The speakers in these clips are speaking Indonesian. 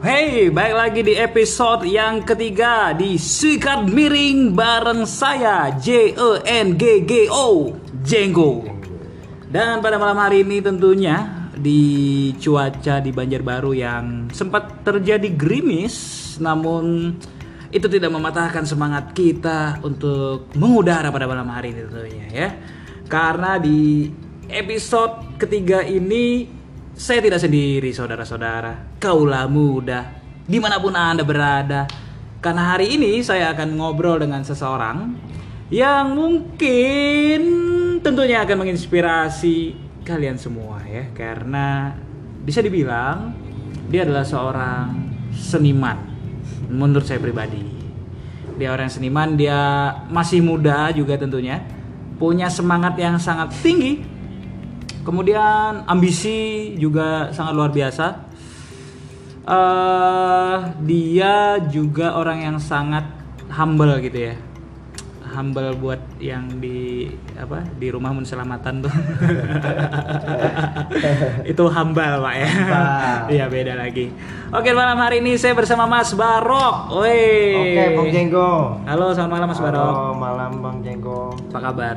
Hey, baik lagi di episode yang ketiga di Sikat Miring bareng saya J E N G G O Jenggo. Dan pada malam hari ini tentunya di cuaca di Banjarbaru yang sempat terjadi gerimis namun itu tidak mematahkan semangat kita untuk mengudara pada malam hari ini tentunya ya. Karena di episode ketiga ini saya tidak sendiri saudara-saudara. Kaulah muda Di mana pun anda berada. Karena hari ini saya akan ngobrol dengan seseorang Yang mungkin tentunya akan menginspirasi kalian semua ya. Karena bisa dibilang Dia adalah seorang seniman Menurut saya pribadi. Dia orang seniman Dia masih muda juga tentunya Punya semangat yang sangat tinggi kemudian ambisi juga sangat luar biasa. Eh dia juga orang yang sangat humble gitu ya. Humble buat yang di apa di rumah menselamatan tuh. Itu humble pak ya. Iya beda lagi. Oke malam hari ini saya bersama Mas Barok. Woi. Oke, Bang Jenggo. halo selamat malam Mas Barok. Halo, malam Bang Jenggo. apa kabar?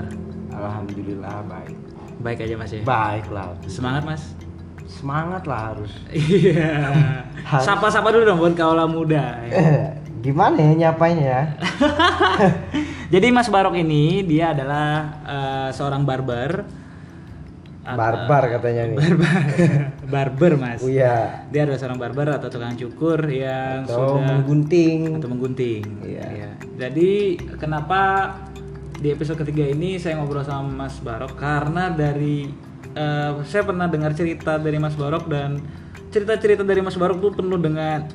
Alhamdulillah baik. Baik aja Mas ya Baik lah. semangat Mas Semangat lah harus. Iya. Sapa-sapa dulu dong buat kaula muda. Eh, Gimana ya nyapainnya ya? Jadi Mas Barok ini dia adalah eh, seorang barber. Barbar katanya nih. Barber. barber Mas. Oh iya. Dia adalah seorang barber atau tukang cukur yang Atau sudah menggunting. atau menggunting. Iya. Jadi kenapa di episode ketiga ini saya ngobrol sama Mas Barok karena dari eh, saya pernah dengar cerita dari Mas Barok dan cerita-cerita dari Mas Barok tuh penuh dengan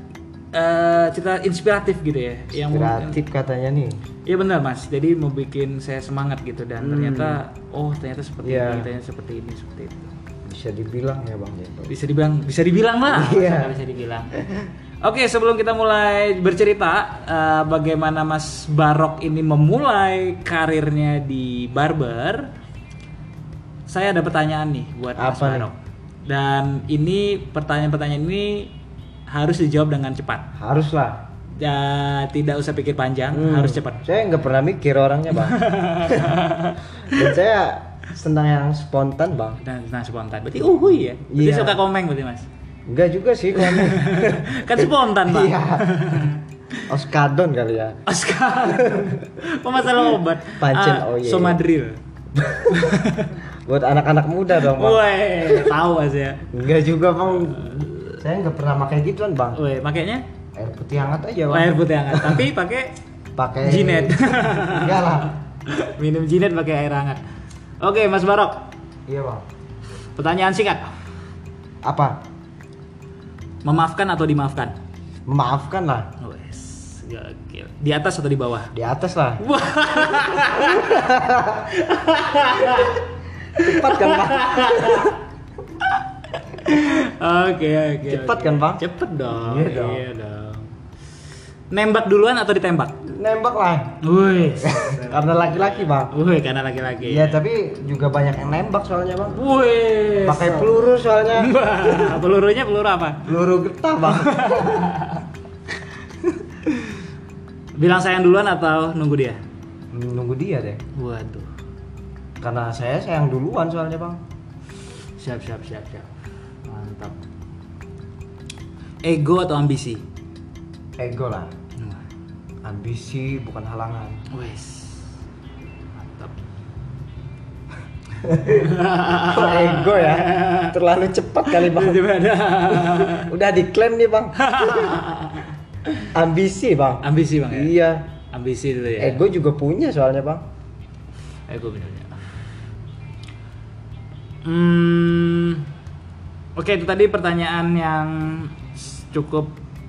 eh, cerita inspiratif gitu ya. Yang Inspiratif katanya nih. Iya benar Mas. Jadi mau bikin saya semangat gitu dan ternyata oh ternyata seperti Iya. ini, ternyata seperti ini, seperti itu. Bisa dibilang ya Bang. Bisa dibilang bisa dibilang lah. Iya. Bisa dibilang. Oke, sebelum kita mulai bercerita eh, bagaimana Mas Barok ini memulai karirnya di barber, saya ada pertanyaan nih buat Mas Apa nih? Barok. Dan ini pertanyaan-pertanyaan ini harus dijawab dengan cepat. Haruslah. Ya, tidak usah pikir panjang, Hmm, harus cepat. Saya nggak pernah mikir orangnya Bang. Dan saya senang yang spontan Bang. Dan nah spontan. Berarti uhui ya. Berarti Iya. suka komeng berarti Mas. Enggak juga sih kalau kan spontan, Pak. Iya. Oskadon kali ya. Oscar. Oh masalah obat. Pancen, Ah, oh iya. Somadril. Buat anak-anak muda dong, Bang. Woi, tahu Mas ya. Enggak juga, Bang. Saya nggak pernah pakai gituan, Bang. Woi, makanya Air putih hangat aja, Bang. air putih hangat, tapi pakai Pakai Jinet. Enggak lah. minum jinet pakai air hangat. Oke, Mas Barok. Iya, Bang. Pertanyaan singkat. Apa? Memaafkan atau dimaafkan? Memaafkan lah. Wes, gokil. Di atas atau di bawah? Di atas lah. Cepat kan, Bang? Oke, oke. Cepet oke. kan, Bang? Cepet dong. Iya dong. Iya dong. Nembak duluan atau ditembak? Nembak lah. Wih. Karena laki-laki, Bang. Wih, karena laki-laki. Iya, tapi juga banyak yang nembak soalnya, Bang. Wih. Pakai peluru soalnya. Pelurunya peluru apa? Peluru getah, Bang. Bilang sayang duluan atau nunggu dia? Nunggu dia deh. Waduh. Karena saya sayang duluan soalnya, Bang. Siap, siap, siap, siap. Mantap. Ego atau ambisi? Ego lah. Ambisi bukan halangan. Wes. Mantap. Kok ego ya? Terlalu cepat kali bang. Udah diklaim nih bang. Ambisi bang. Ambisi bang ya? Iya. Ambisi dulu ya. Ego juga punya soalnya bang. Ego benernya. Hmm. Oke itu tadi pertanyaan yang cukup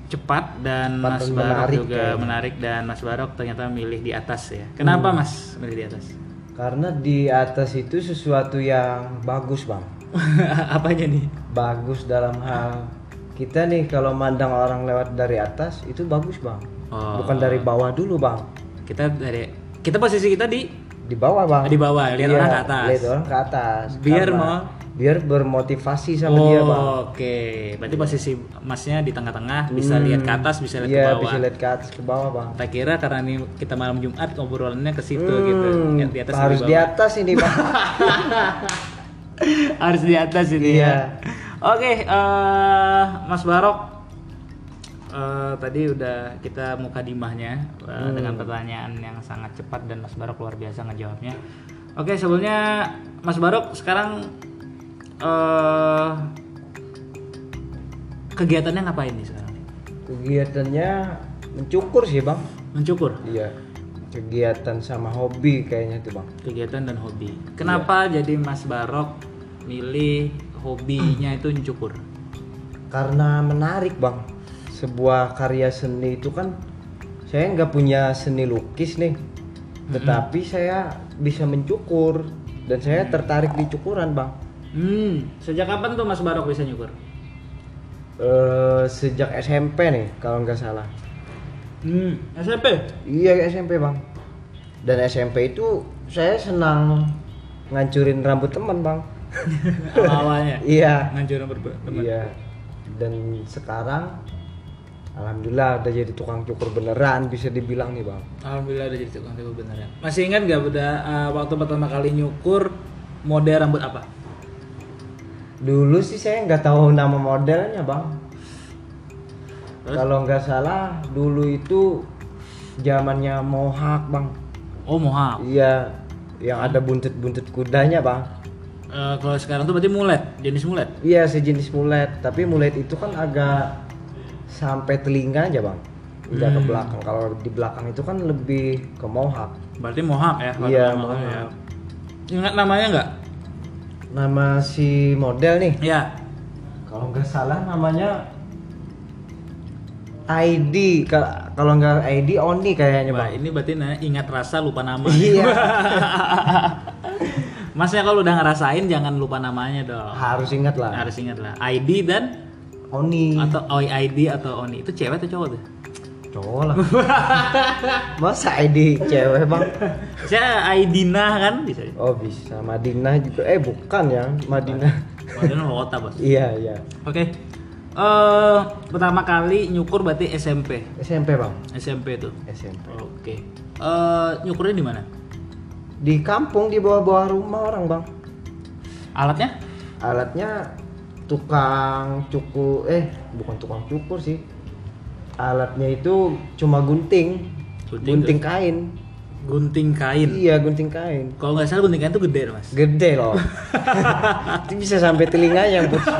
cepat dan Cepat Mas dan Barok menarik juga kayaknya. menarik dan Mas Barok ternyata milih di atas ya. Kenapa Hmm. Mas milih di atas? Karena di atas itu sesuatu yang bagus bang. Apanya nih? Bagus dalam hal kita nih kalau mandang orang lewat dari atas itu bagus bang. Oh. Bukan dari bawah dulu bang. Kita dari kita posisi kita di Di bawah bang. di bawah lihat Iya, orang ke atas. Lihat orang ke atas. Biar mau biar bermotivasi sama dia bang Oke, berarti posisi masnya di tengah-tengah, bisa Hmm, lihat ke atas, bisa lihat iya, ke bawah. bisa lihat ke atas ke bawah bang Tak kira karena ini kita malam Jumat obrolannya ke situ Hmm, gitu. Yang di atas harus di bawah. atas ini bang harus di atas ini Iya. ya. Oke, eh, Mas Barok eh, tadi udah kita muka dimahnya eh, Hmm. dengan pertanyaan yang sangat cepat dan Mas Barok luar biasa ngejawabnya. Oke, sebelumnya Mas Barok sekarang eh kegiatannya ngapain nih sekarang? kegiatannya mencukur sih bang. Mencukur. iya. Kegiatan sama hobi kayaknya tuh bang. Kegiatan dan hobi. Kenapa jadi Mas Barok milih hobinya itu mencukur? karena menarik bang. Sebuah karya seni itu kan saya nggak punya seni lukis nih. Tetapi saya bisa mencukur dan saya tertarik di cukuran bang Hmm, sejak kapan tuh Mas Barok bisa nyukur? Eh, sejak SMP nih kalau nggak salah Hmm, SMP. iya SMP bang dan SMP itu saya senang ngancurin rambut teman bang Awalnya. iya Ngancurin berteman. iya dan sekarang alhamdulillah udah jadi tukang cukur beneran bisa dibilang nih bang Alhamdulillah udah jadi tukang cukur beneran. Masih ingat gak udah uh, waktu pertama kali nyukur model rambut apa? Dulu sih saya nggak tahu nama modelnya bang. Kalau nggak salah dulu itu zamannya mohawk bang. Oh mohawk. Iya, yang ada buntut-buntut kudanya bang. Uh, kalau sekarang tuh berarti mulet, jenis mulet. Iya sejenis mulet, tapi mulet itu kan agak sampai telinga aja bang. Udah ke Hmm. belakang. Kalau di belakang itu kan lebih ke mohawk. Berarti mohawk ya? Iya nama ya. mohawk. Ingat namanya nggak? Nama si model nih, Ya. kalau nggak salah namanya ID. Ka- Kalau nggak ID Oni kayaknya Wah, bang. ini berarti ingat rasa lupa nama. Iya. Masnya kalau udah ngerasain jangan lupa namanya dong. Harus ingat lah. Harus ingat lah. ID dan Oni. atau OID atau ONI itu cewek atau cowok tuh? Cowok lah. Masa ID cewek bang? Saya Aidina kan bisa. Oh bisa. Madinah juga. Eh bukan ya. Madinah. Padahal kota bos. iya iya. Oke. Eh pertama kali nyukur berarti SMP. SMP bang. SMP tuh. SMP. Oke. Eh nyukurnya di mana? Di kampung di bawah-bawah rumah orang bang. Alatnya? Alatnya tukang cukur. Eh bukan tukang cukur sih. Alatnya itu cuma gunting. Gunting Gunting kain. Gunting kain. Iya gunting kain. Kalau nggak salah gunting kain tuh gede mas. Gede loh. itu bisa sampai telinga yang putus.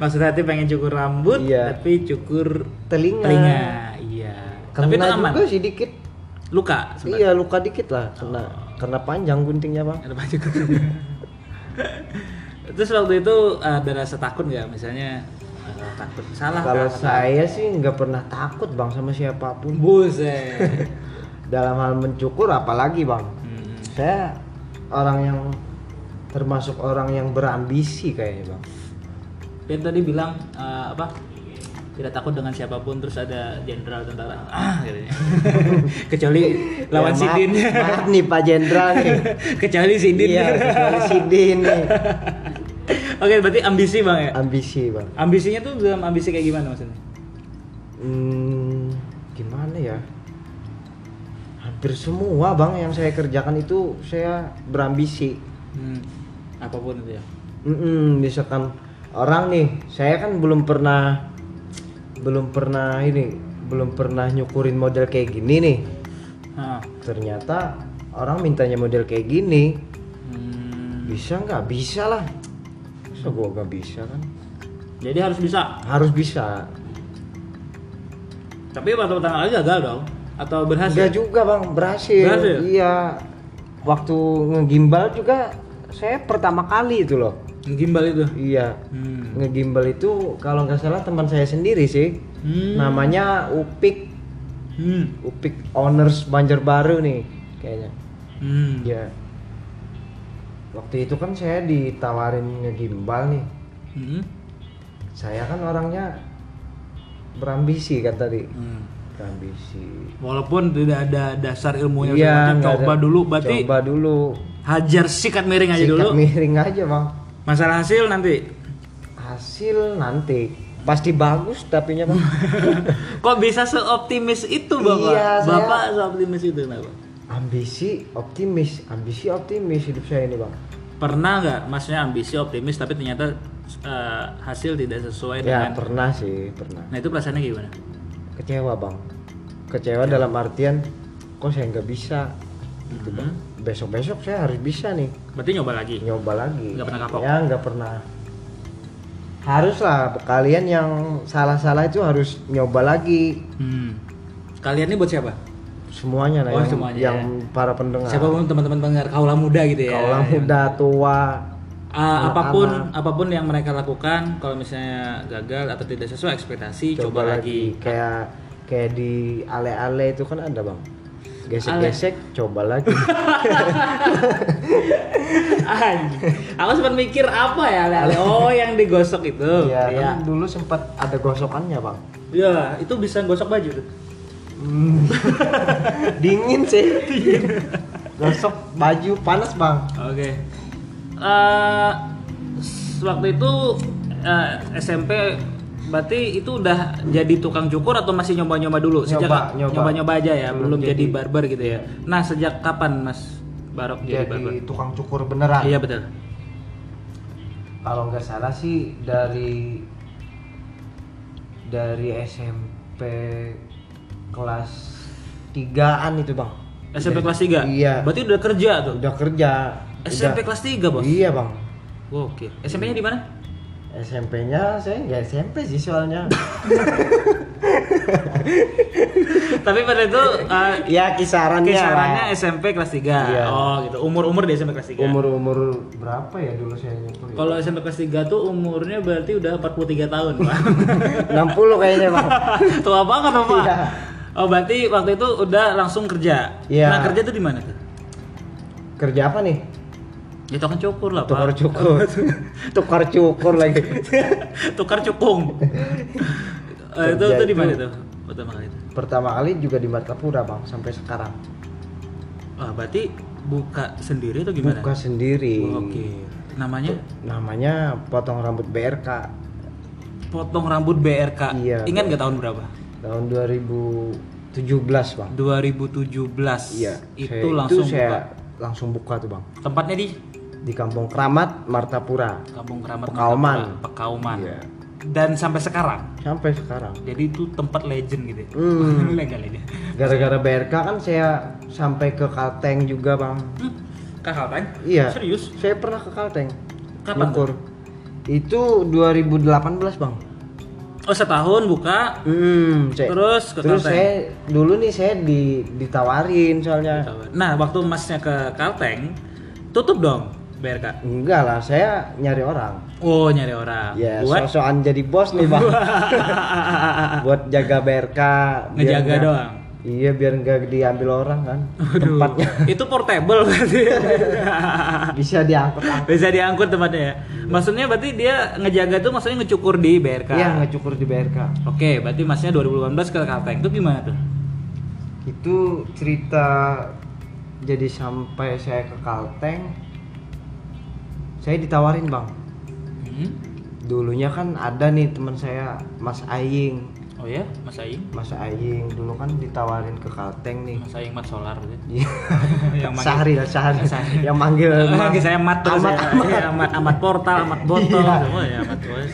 Maksudnya hati pengen cukur rambut, Iya. tapi cukur Telinga. telinga. Iya. tapi itu Kena aman. juga sih dikit. Luka. Iya luka dikit lah kena karena panjang guntingnya bang. Ada banyak. Terus waktu itu ada rasa takut nggak? Misalnya takut salah. Kalau saya sih nggak pernah takut bang sama siapa pun. Buset. Dalam hal mencukur apalagi bang. Hmm. Saya orang yang termasuk orang yang berambisi kayaknya bang. Dia tadi bilang eh, apa? Tidak takut dengan siapa pun terus ada jenderal tentara. Ah, katanya. Kecuali lawan Ya, maaf- Sidin. Maaf nih Pak Jenderal nih. Kecuali Sidin. Iya, kecuali Sidin nih. Oke, berarti ambisi Bang ya? Ambisi bang. Ambisinya tuh dalam ambisi kayak gimana maksudnya? Hmm, gimana ya? Hampir semua bang yang saya kerjakan itu saya berambisi. Hmm, apa pun itu ya. Mm-mm, misalkan orang nih, saya kan belum pernah belum pernah ini, belum pernah nyukurin model kayak gini nih. Ah. Ternyata orang mintanya model kayak gini, Hmm, bisa nggak? Bisa lah. Masa gua nggak bisa kan? jadi harus bisa. Harus bisa. Tapi waktu pertama kali gagal dong atau berhasil? Enggak juga bang, berhasil. Berhasil? Iya. Waktu ngegimbal juga saya pertama kali itu loh. Gimbal itu. Iya. Hmm. Ngegimbal itu kalau nggak salah teman saya sendiri sih. Hmm. Namanya Upik Hmm. Upik Owners Banjarbaru nih kayaknya. Hmm. Ya. Waktu itu kan saya ditawarin ngegimbal nih. Hmm. Saya kan orangnya berambisi kan tadi. Hmm. Berambisi. Walaupun tidak ada dasar ilmunya Iya, coba ada. dulu berarti Coba dulu. hajar sikat miring aja sikat dulu. miring aja bang Masalah hasil nanti. hasil nanti pasti bagus tapinya bang Kok bisa seoptimis itu bapak? Iya, saya- Bapak seoptimis itu kenapa? ambisi optimis ambisi optimis hidup saya ini bang Pernah nggak, maksudnya ambisi optimis tapi ternyata eh, hasil tidak sesuai ya dengan. pernah sih pernah Nah itu perasaannya gimana? kecewa bang kecewa dalam artian kok saya nggak bisa gitu bang Hmm. besok besok saya harus bisa nih Berarti nyoba lagi. nyoba lagi Nggak pernah kapok? ya nggak pernah haruslah kalian yang salah-salah itu harus nyoba lagi Hmm. Kalian ini buat siapa? Semuanya lah Oh, yang, semuanya, yang para pendengar Siapa pun teman-teman pendengar kaula muda gitu ya. kaulah muda tua Ah, apa pun anak-anak. apa pun yang mereka lakukan kalau misalnya gagal atau tidak sesuai ekspektasi coba, lagi. kayak kayak di ale-ale itu kan ada bang gesek-gesek coba lagi. Aku sempat mikir apa ya ale-ale. Oh, yang digosok itu. Iya, Iya. kan dulu sempat ada gosokannya bang Iya, itu bisa gosok baju tuh. Hmm. dingin sih gosok baju panas bang Oke. Eh, s- waktu itu eh, SMP berarti itu udah jadi tukang cukur atau masih nyoba-nyoba dulu? Sejak Nyoba, nyoba. nyoba-nyoba aja ya, Belum belum, jadi jadi. barber gitu ya. Nah, sejak kapan Mas Barok jadi, barber? jadi tukang cukur beneran Iya betul. kalau nggak salah sih dari dari SMP kelas 3an itu bang SMP Dari- kelas 3? iya Berarti udah kerja tuh? udah kerja SMP Udah- kelas 3, Bos? iya bang Oke. SMP-nya di mana? SMP-nya saya nggak SMP sih soalnya Tapi pada itu eh, ya kisarannya kisarannya lah. SMP kelas 3. Iya. Oh, gitu. Umur-umur di SMP kelas 3. umur umur berapa ya dulu saya ya? Kalau SMP kelas 3 tuh umurnya berarti udah 43 tahun, Pak. 60 kayaknya bang Tua banget, Pak. Iya. Oh, berarti waktu itu udah langsung kerja. Iya. Nah, kerja tuh di mana tuh? kerja apa nih Ya tukang cukur lah, tukar Pak. cukur tukar cukur lagi Tukar cukung. Eh, itu itu di mana itu- tuh? Pertama kali itu. pertama kali juga di Martapura bang sampai sekarang Wah, berarti buka sendiri atau gimana? buka sendiri Oke. Namanya namanya potong rambut BRK potong rambut BRK. Iya, Ingat nggak tahun berapa? Tahun 2017 bang 2017. iya Itu saya- langsung saya buka. langsung buka tuh bang Tempatnya di di Kampung Keramat Martapura Kampung Keramat Pekauman. Martapura, Pekauman. Iya. Dan sampai sekarang. sampai sekarang Jadi itu tempat legend gitu. ya. Hmm. Gara-gara BRK kan saya sampai ke Kalteng juga bang Hmm. Kakak kan? iya Serius? saya pernah ke Kalteng Kapan Nyukur. itu 2018 bang Oh setahun buka. Hmm, Terus ke terus Kalteng? saya dulu nih saya di ditawarin soalnya. Nah waktu masnya ke Kalteng tutup dong BRK. Enggak lah, saya nyari orang. Oh nyari orang. Ya, Buat sosokan jadi bos nih, Bang. Buat jaga BRK, Ngejaga doang? Iya, biar nggak diambil orang kan. Aduh, Tempatnya itu portable berarti. bisa diangkut-angkut. Bisa diangkut tempatnya ya. Maksudnya berarti dia ngejaga tuh maksudnya ngecukur di BRK. Iya, ngecukur di BRK. Oke, berarti masnya 2018 ke Kalteng. Itu gimana tuh? Itu cerita jadi sampai saya ke Kalteng saya ditawarin, Bang. Hmm? Dulunya kan ada nih teman saya, Mas Aying. Oh ya, Mas Aing. Mas Aying dulu kan ditawarin ke Kalteng nih. Mas Aing Mat Solar. Iya. Yang manggil- Sahri lah Sahri. Sahri. yang manggil Manggil saya Mat terus Amat, ya. Amat. Iya, Amat, Amat portal, Amat botol Iya. semua ya Amat terus.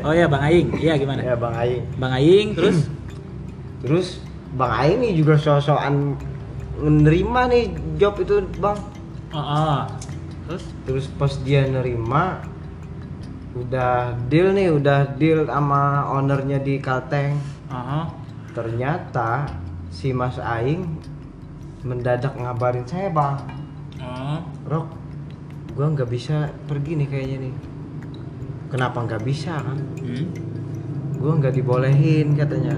Oh ya, Bang Aing. Iya gimana? ya Bang Aing. Bang Aing terus Terus Bang Aing nih juga sosokan menerima nih job itu Bang. oh, oh. Terus Terus pas dia nerima udah deal nih, udah deal sama ownernya di Kalteng. oh. Ternyata si Mas Aing mendadak ngabarin saya Bang. Oh. Rok, gua nggak bisa pergi nih kayaknya nih. Kenapa nggak bisa kan? Hmm. Gua nggak dibolehin katanya.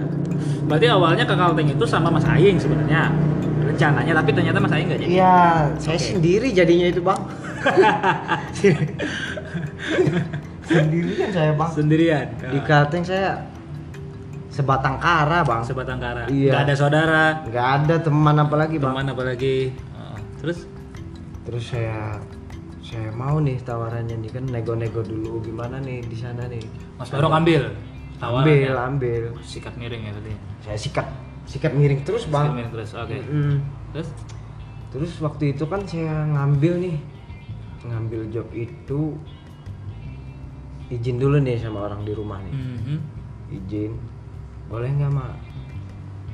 Berarti awalnya ke Kalteng itu sama Mas Aing sebenarnya rencananya, tapi ternyata Mas Aing nggak jadi. Iya, saya Oke. sendiri jadinya itu bang. Sendirian saya bang. Sendirian. Di Kalteng saya sebatang kara bang. Sebatang kara. Iya. Nggak ada saudara, Nggak ada teman apalagi bang. teman apalagi. Oh. Terus terus saya saya mau nih tawarannya nih kan nego-nego dulu gimana nih di sana nih Mas Barok ambil ambil tawarannya. ambil Sikat miring ya tadi. saya sikat sikat miring terus Sikat bang miring terus. Oke. Mm. Terus terus waktu itu kan saya ngambil nih ngambil job itu izin dulu nih sama orang di rumah nih Mhm. izin boleh nggak mak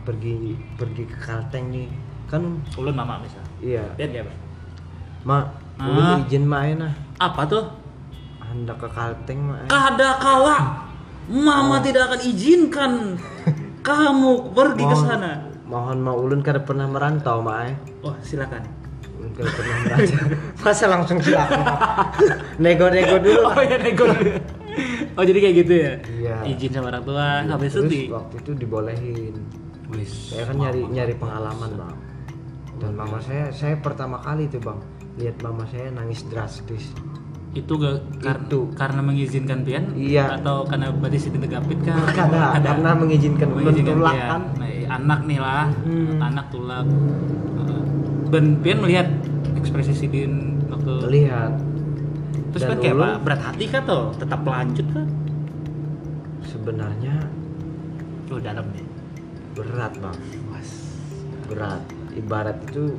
pergi pergi ke Kalteng nih kan Ulun mama misal. iya Lihat ya, Pak. mak Ah. ulun izin main nah Apa tuh? anda ke Kalteng mak Kada kala. Mama tidak akan izinkan kamu pergi ke sana. mohon mak ulun kada pernah merantau mak eh. Oh, silakan. Kada pernah merantau masa langsung silakan nego-nego dulu lah Oh ya nego. oh jadi kayak gitu ya? Iya. Izin sama orang tua, nggak bisa terus di. waktu itu dibolehin Wis. saya kan nyari nyari pengalaman bang dan mama saya saya pertama kali tuh bang lihat mama saya nangis drastis Itu gak kar- Itu. karena mengizinkan pian? Iya. Atau karena berarti si tegapit kan? karena karena mengizinkan mengizinkan mentulak kan Nah, anak nih lah, Hmm. anak tulak. Heeh. Ben pian melihat ekspresi si Din waktu melihat terus kan kayak apa? Berat hati kah tuh? Tetap lanjut kah? sebenarnya Oh dalam nih. berat bang Was. berat ibarat itu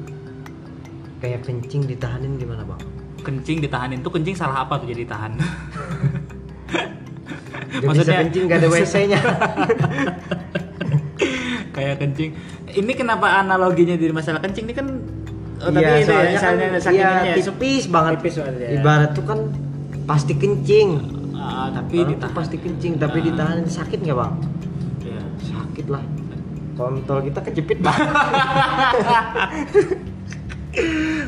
kayak kencing ditahanin gimana bang Kencing ditahanin tuh kencing salah apa tuh jadi tahan? Gak bisa kencing gak ada WC nya kayak kencing. Ini kenapa analoginya di masalah kencing ini kan oh, tapi Iya, itu ya, soalnya kan misalnya saking iya, ya, tipis banget tipis soalnya. ibarat tuh kan pasti kencing Ah, tapi Orang tuh ditahan. pasti kencing tapi Ah. ditahanin sakit nggak bang Iya. sakit lah kontol kita kejepit bang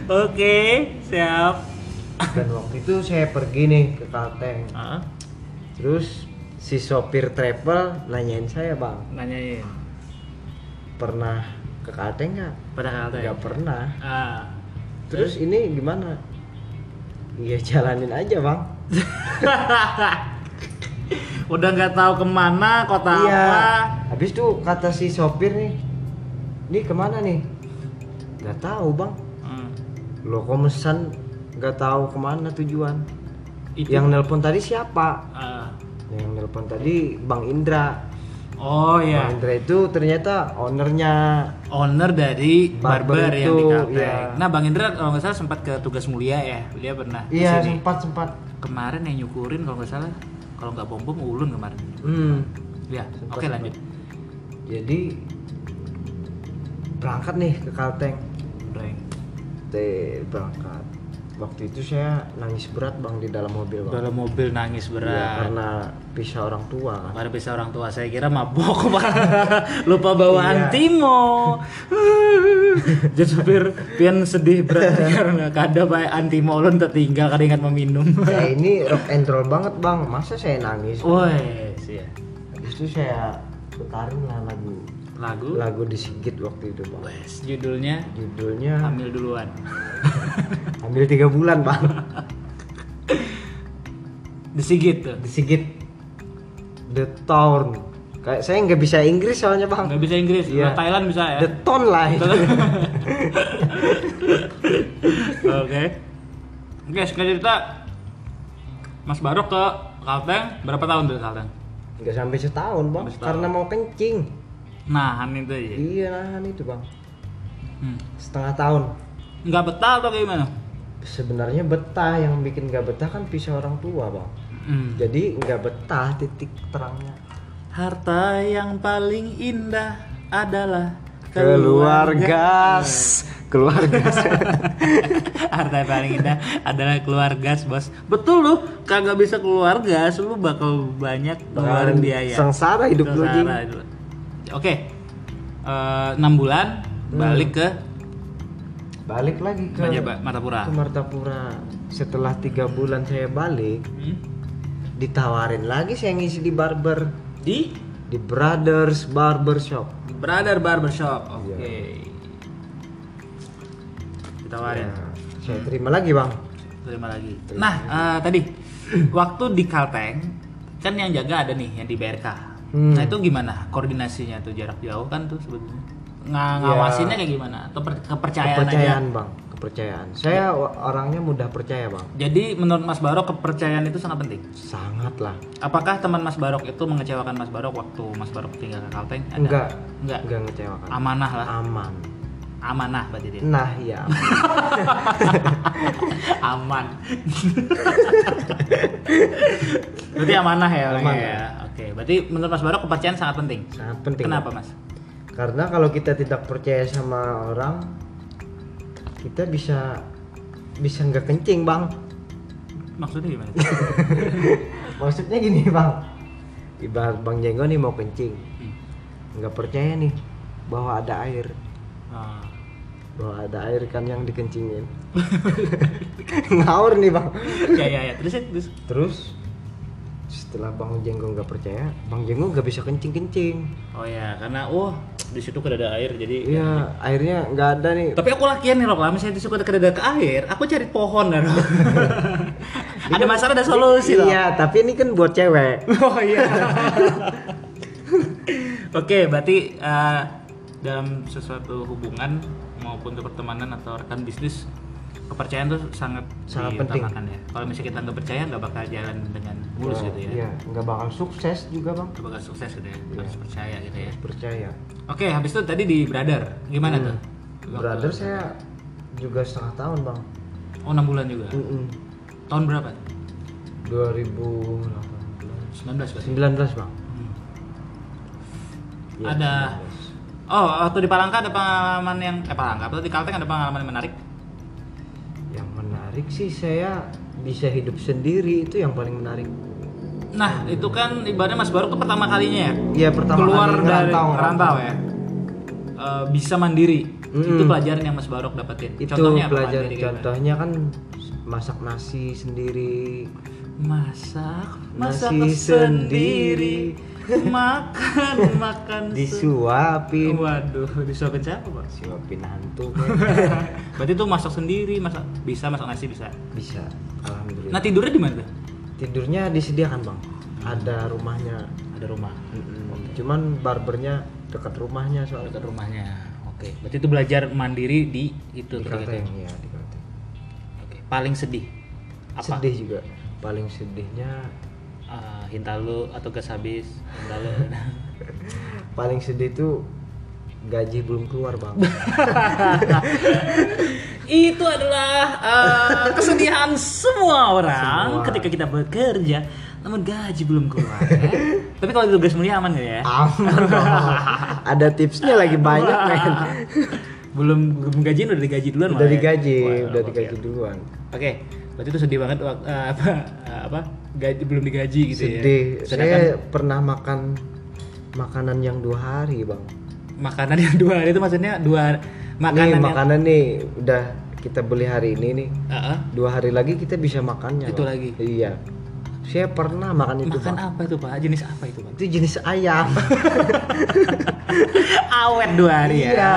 Oke, siap. dan waktu itu saya pergi nih ke Kalteng Ah, terus si sopir travel nanyain saya bang nanyain. pernah ke Kalteng nggak Pada kata nggak pernah Ah. terus ini gimana Iya jalanin aja bang Udah nggak tahu ke mana, kota Iya apa. Habis tuh kata si sopir nih Ini ke mana nih? Gak tahu bang Hmm. Lo kok mesan gak tahu ke mana tujuan Itu. Yang nelpon tadi siapa? Ah. Yang nelpon tadi Bang Indra Oh ya, Bang Indra itu ternyata ownernya owner dari barber, Barber yang di itu, Kalteng. iya. Nah, Bang Indra kalau nggak salah sempat ke tugas mulia ya. Dia pernah Iya sempat sempat Kemarin yang nyukurin kalau nggak salah, kalau nggak bom bom ulun kemarin. hmm. Ya, Sempat, oke sempat. lanjut. Jadi Berangkat nih ke Kalteng Breng. Teh berangkat Waktu itu saya nangis berat bang di dalam mobil bang Dalam mobil nangis Iya, berat. karena pisah orang tua kan. Pada bisa orang tua saya kira mabok lupa bawa Iya. antimo. Jadi supir pian sedih berat karena kada pakai antimo ulun tertinggal kada ingat meminum. Saya ini rock and roll banget bang. Masa saya nangis? Woi, sih. Habis itu saya putarin lah lagu Lagu lagu disigit waktu itu bang. Wes, judulnya Judulnya Hamil duluan. Ambil tiga bulan bang. Disigit tuh. Disigit The Town. Kayak saya nggak bisa Inggris soalnya bang. Nggak bisa Inggris, kalau Thailand bisa ya. The Town lah. Oke. Oke, sekarang cerita Mas Barok ke Kalteng berapa tahun tuh Kalteng? Nggak sampai setahun bang. Sampai setahun. Karena mau kencing. Nahan itu ya. Iya nahan itu bang. Hmm. Setengah tahun. Nggak betah atau gimana? Sebenarnya betah yang bikin nggak betah kan pisah orang tua bang. Hmm. Jadi nggak betah titik terangnya. Harta yang paling indah adalah Keluarga. Keluarga. Harta yang paling indah adalah keluarga, bos. Betul lu, kagak bisa keluarga, lu bakal banyak ngeluarin biaya. Sengsara hidup lu. Oke, Eh, enam bulan balik ke Balik lagi ke Raja Ba- Martapura. ke Martapura. Setelah tiga bulan saya balik, Hmm? Ditawarin lagi saya ngisi di barber Di di Brothers Barber Shop. Brother Barbershop. Oke. Iya. Ditawarin. Ya, saya terima lagi bang. Terima lagi. Nah, eh, tadi waktu di Kalteng kan yang jaga ada nih yang di BRK. Hmm. Nah itu gimana koordinasinya tuh jarak jauh kan tuh sebetulnya Ya. ngawasinnya kayak gimana? Atau per- kepercayaan, Kepercayaan aja? bang, Kepercayaan. Saya wa- orangnya mudah percaya bang, Jadi menurut Mas Barok kepercayaan itu sangat penting. sangat lah. Apakah teman Mas Barok itu mengecewakan Mas Barok waktu Mas Barok tinggal ke Kalteng? Ada? Enggak, Enggak. enggak ngecewakan. Amanah lah. Aman. Amanah berarti dia. Nah ya, Aman. berarti amanah ya orangnya Amanah. ya. Oke, berarti menurut Mas Barok kepercayaan sangat penting. sangat penting. Kenapa. Mas? Karena kalau kita tidak percaya sama orang, kita bisa bisa nggak kencing bang. Maksudnya gimana? Maksudnya gini bang, ibarat bang Jenggo nih mau kencing, Hmm. nggak percaya nih bahwa ada air, Ah. bahwa ada air kan yang dikencingin. Ngawur nih bang. ya ya ya, terus ya, terus. Terus setelah bang Jenggo nggak percaya, bang Jenggo nggak bisa kencing kencing. Oh ya, karena wah di situ kan ada air jadi Iya, airnya nggak ada nih. Tapi aku lakian nih Rok, lah misalnya suka kedada ke air, aku cari pohon kan. ada masalah ada solusi loh. Iya, tapi ini kan buat cewek. Oh iya. Oke, berarti eh, dalam sesuatu hubungan maupun pertemanan atau rekan bisnis kepercayaan tuh sangat Sangat penting. ya. Kalau misalnya kita nggak percaya nggak bakal jalan dengan mulus gitu ya. Iya, nggak bakal sukses juga bang. Nggak bakal sukses gitu ya. Iya. Harus percaya gitu ya. Percaya. Oke, habis itu tadi di brother gimana Hmm. tuh? Brother saya juga setengah tahun bang. Oh 6 bulan juga. Mm-mm. Tahun berapa? 2019 19 berarti. bang. Hmm. Iya, Ada- Oh, waktu di Palangka ada pengalaman yang eh Palangka atau di Kalteng ada pengalaman yang menarik? 19. Yang menarik sih saya bisa hidup sendiri itu yang paling menarik. Nah, itu kan ibaratnya Mas Baru tuh pertama kalinya ya Iya pertama keluar kali dari ngerantau, rantau ya. Eh, bisa mandiri. Mm-mm. Itu pelajaran yang Mas Barok dapetin. Itu Contohnya apa pelajaran mandiri contohnya kan masak nasi sendiri? Masak, masak Nasi sendiri. makan, makan disuapin, Waduh, disuapin siapa, Pak? disuapin hantu Berarti tuh masak sendiri, masak bisa masak nasi bisa. bisa. Alhamdulillah. Nah, tidurnya di mana? Tidurnya disediakan bang, ada rumahnya. Ada rumah. Mm-mm. Cuman barbernya dekat rumahnya soalnya. Dekat rumahnya. Oke, berarti itu belajar mandiri di itu Di Kalteng, ya di Kalteng. Oke, paling sedih. Apa? Sedih juga. Paling sedihnya, Ah, Hintalu atau gas habis Hintalu paling sedih tuh gaji belum keluar bang. itu adalah eh, kesedihan semua orang Semua. ketika kita bekerja namun gaji belum keluar ya. tapi kalau tugas mulia aman ya Aman dong. Ada tipsnya lagi banyak men. belum belum gaji udah digaji duluan Udah ya? digaji, Wah, udah digaji duluan. oke berarti itu sedih banget eh, apa eh, apa gaji belum digaji gitu Sedih. ya sedangkan Saya pernah makan makanan yang dua hari bang. makanan yang dua hari itu maksudnya dua makanan nih yang makanan nih udah kita beli hari ini nih. Ah, ah. Dua hari lagi kita bisa makannya. Itu Bang. lagi? Iya. Saya pernah makan itu makan bang. apa itu pak jenis apa itu pak Itu jenis ayam. awet dua hari ya Iya.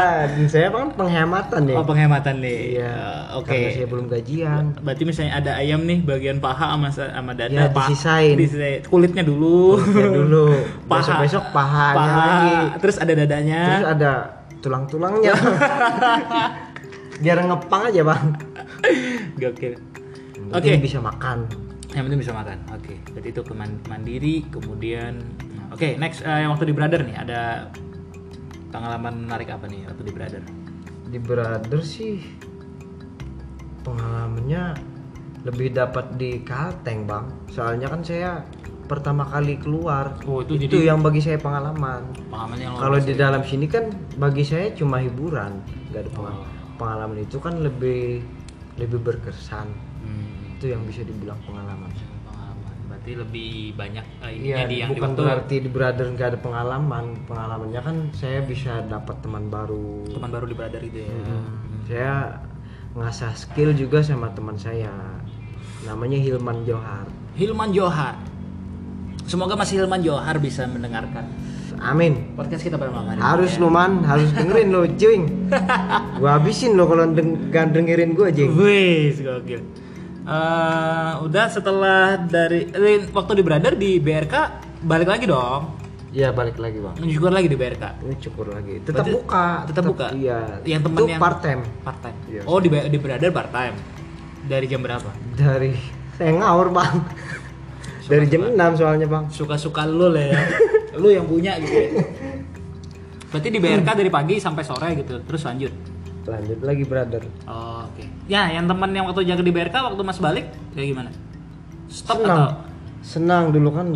Saya kan penghematan nih. Oh penghematan nih. Iya. Eh, Oke. Karena saya belum gajian. Berarti misalnya ada ayam nih bagian paha sama sama dada. Ya, disisain. disisain. Kulitnya dulu. Ya dulu. Paha. Besok-besok pahanya Paha. lagi. Terus ada dadanya. Terus ada tulang-tulangnya. Biar ngepang aja bang. Gokil. Oke. penting bisa makan. Yang penting bisa makan. Oke. Berarti itu keman- mandiri. Kemudian. Oke. next eh, yang waktu di brother nih ada pengalaman menarik apa nih waktu di brother? Di brother sih pengalamannya lebih dapat di Kalteng bang. Soalnya kan saya pertama kali keluar. Oh, itu itu jadi- yang bagi saya pengalaman. Pengalaman yang luar Kalau di ya? dalam sini kan bagi saya cuma hiburan, nggak ada Oh. pengalaman. Pengalaman itu kan lebih lebih berkesan. Hmm. Itu yang bisa dibilang pengalaman. Berarti lebih banyak eh, ininya Iya, di yang bukan di berarti di brother nggak ada pengalaman. Pengalamannya kan saya bisa dapat teman baru. teman baru di brother itu ya. Hmm. Saya ngasah skill juga sama teman saya. Namanya Hilman Johar. Hilman Johar. Semoga Mas Hilman Johar bisa mendengarkan Amin. podcast kita pada malam hari. Harus ini, lu man, harus dengerin lo, cuing. Gua habisin lo kalau deng dengerin gua, ya. jing. Wih, gokil. Eh, udah setelah dari eh, waktu di brother di BRK balik lagi dong. Iya balik lagi bang. Mencukur lagi di BRK. Ini cukur lagi. Tetap Berarti buka. tetap buka? Iya. Yang temen Itu yang- part time. Part time. Iya. Oh di di brother part time. Dari jam berapa? Dari saya ngawur bang. Dari jam 6 soalnya bang. Suka-suka lu lah ya. lu yang punya gitu ya. Berarti di BRK dari pagi sampai sore gitu. Terus lanjut. Lanjut lagi brother. Oh, Oke. Ya, yang teman yang waktu jaga di BRK waktu Mas balik kayak gimana? Stop Senang. atau? Senang dulu kan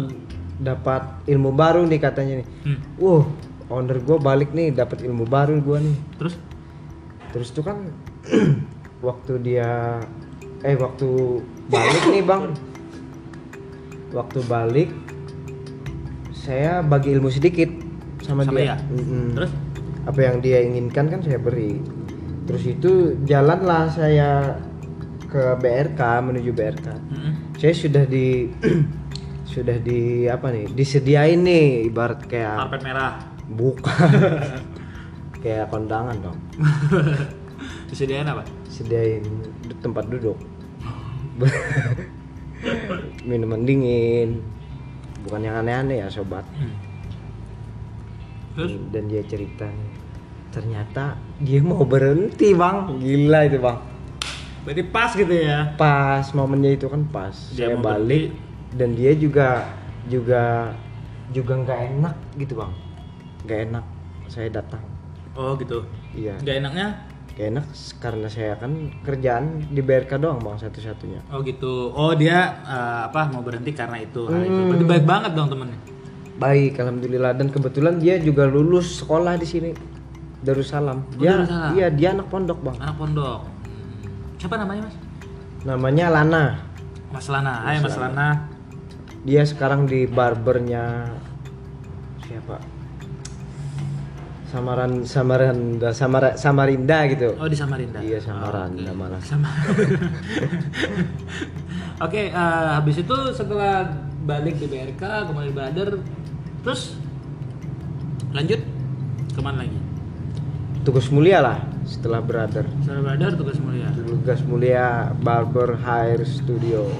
dapat ilmu baru nih katanya nih. Hmm. Wuh, owner gue balik nih dapat ilmu baru gue nih. Terus? Terus tuh kan waktu dia eh waktu balik nih bang, waktu balik saya bagi ilmu sedikit sama, Sama dia. ya? Mm-mm. Terus? Apa yang dia inginkan kan saya beri. Terus itu jalanlah saya ke BRK menuju BRK. Mm-mm. Saya sudah di sudah di apa nih disediain nih ibarat kayak Karpet merah. bukan kayak kondangan dong Disediain apa? sediain tempat duduk minuman dingin bukan yang aneh-aneh ya sobat Hmm. Terus? dan dia cerita nih, ternyata dia mau berhenti bang gila itu bang Berarti pas gitu ya. pas momennya itu kan pas Dia saya mau balik dan dia juga juga juga nggak enak gitu bang nggak enak saya datang Oh gitu. iya Gak enaknya? Gak enak karena saya kan kerjaan di BRK doang bang satu-satunya. Oh gitu. Oh dia eh, apa mau berhenti karena itu hal itu. Hmm. Berarti baik banget dong temennya. Baik, alhamdulillah dan kebetulan dia juga lulus sekolah di sini Darussalam. Dia Darussalam. iya dia anak pondok bang. Anak pondok. Siapa namanya mas? Namanya Lana. Mas Lana. Hai Mas Lana. Dia sekarang di barbernya siapa? Samaran Samaranda Samara, Samarinda gitu. Oh di Samarinda. Iya Oh, Samarinda oke. malah. Sama. Oke, eh, habis itu setelah balik di BRK, kembali di Brother, terus lanjut ke mana lagi? Tugas mulia lah setelah brother. Setelah Brother tugas mulia. Tugas mulia barber hair studio.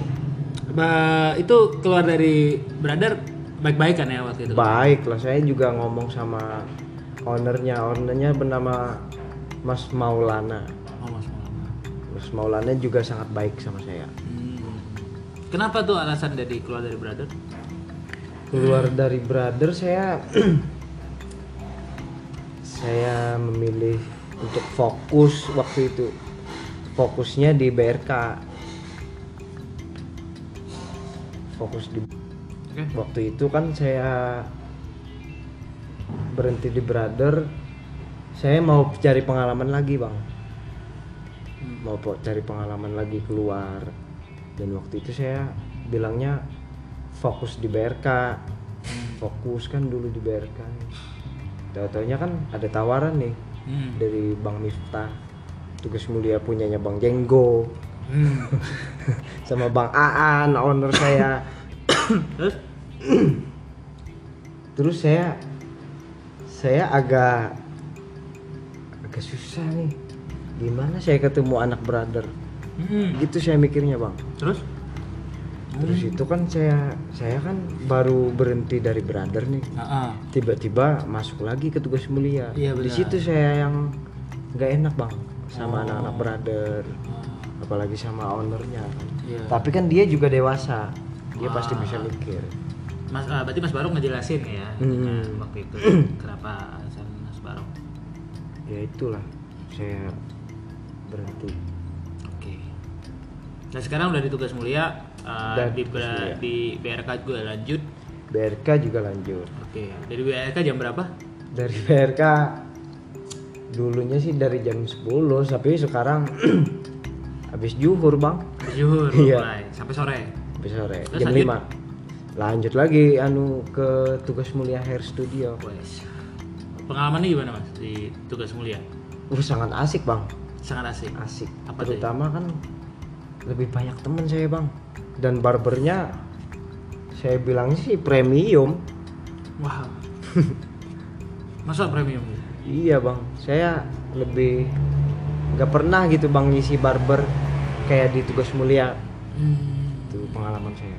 Ba itu keluar dari Brother baik-baik kan ya waktu itu? Baik lah, saya juga ngomong sama ownernya. Ownernya bernama Mas Maulana. Oh, Mas Maulana. Mas Maulana juga sangat baik sama saya. Hmm. Kenapa tuh alasan dari keluar dari Brother? Keluar dari brother saya saya memilih untuk fokus waktu itu. Fokusnya di BRK. Fokus di Oke. waktu itu kan saya berhenti di brother. Saya mau cari pengalaman lagi bang. Mau po- cari pengalaman lagi keluar. Dan waktu itu saya bilangnya fokus di BRK fokus kan dulu di BRK tahu-taunya kan ada tawaran nih Hmm. dari Bang Miftah tugas mulia punyanya Bang Jenggo Hmm. sama Bang Aan owner saya Terus? terus saya saya agak agak susah nih gimana saya ketemu anak brother Hmm. gitu saya mikirnya bang Terus? Terus itu kan saya saya kan baru berhenti dari brother nih tiba-tiba masuk lagi ke tugas mulia Iya, di situ saya yang nggak enak bang sama Oh. anak-anak brother apalagi sama ownernya kan. Iya. tapi kan dia juga dewasa dia Ah. pasti bisa mikir Mas, ah, berarti Mas Barok ngejelasin ya Hmm. dengan waktu itu kenapa alasan Mas Barok. ya itulah saya berhenti Oke. Nah sekarang udah di tugas mulia ah, Udah di, mulia. di BRK juga lanjut. BRK juga lanjut Oke. Dari BRK jam berapa? dari BRK dulunya sih dari jam 10 tapi sekarang habis juhur bang Zuhur Iya. mulai sampai sore. habis sore Terus jam lanjut? 5 lanjut lagi anu ke tugas mulia hair studio Wes. Pengalamannya gimana Mas di tugas mulia? uh sangat asik bang Sangat asik. asik Apa terutama kan lebih banyak teman saya bang dan barbernya saya bilangnya sih premium Wow. Masa premium? iya bang saya lebih nggak pernah gitu bang ngisi barber kayak di tugas mulia Hmm. itu pengalaman saya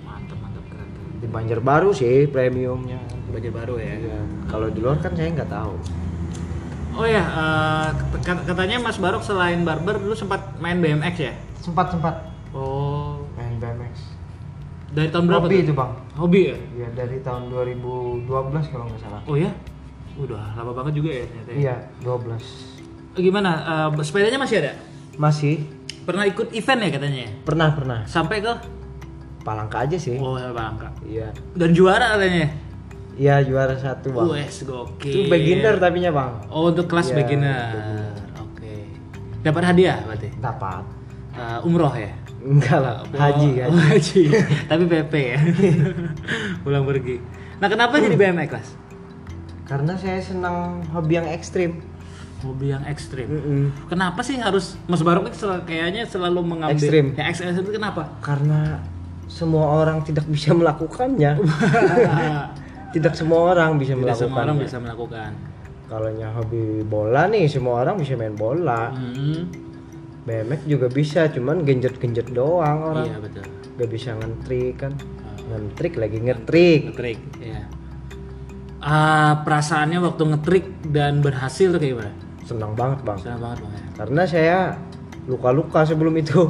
mantap mantap keren keren Di Banjarbaru sih premiumnya. baju baru ya Iya. Kalau di luar kan saya nggak tahu. oh ya eh, kat- katanya Mas Barok selain barber dulu sempat main BMX ya Sempat sempat. Dari tahun berapa Hobi tuh? itu bang. hobi ya Iya dari tahun 2012 kalau nggak salah. oh ya udah lama banget juga ya ternyata ya. Iya 12. Eh, gimana Eh, sepedanya masih ada Masih pernah ikut event ya katanya ya? pernah pernah. sampai ke Palangka aja sih. oh Bangka Iya. dan juara katanya Iya juara satu bang. Wes gokil. Itu beginner tapinya bang. Oh untuk kelas Iya, beginner. Oke. Dapat hadiah berarti. Dapat. Eh, umroh ya. Enggak lah. Haji Oh, haji. haji. Tapi PP ya. Pulang pergi. Nah kenapa jadi BMX kelas? Karena saya senang hobi yang ekstrim. Hobi yang ekstrim. Mm-mm. Kenapa sih harus Mas Barok ini sel- kayaknya selalu mengambil Ekstrim. Ya ekstrim itu kenapa? Karena semua orang tidak bisa melakukannya. tidak semua orang bisa Tidak semua orang melakukannya. bisa melakukan. Kalau hobi bola nih, semua orang bisa main bola. Hmm. BMX juga bisa, cuman genjet-genjet doang orang. Iya betul. Gak bisa ngentrik kan. Ngentrik lagi ngetrik. Ngetrik. Ya. Ah, perasaannya waktu ngetrik dan berhasil tuh kayak gimana? Senang banget bang. Senang banget bang ya. Karena saya luka-luka sebelum itu.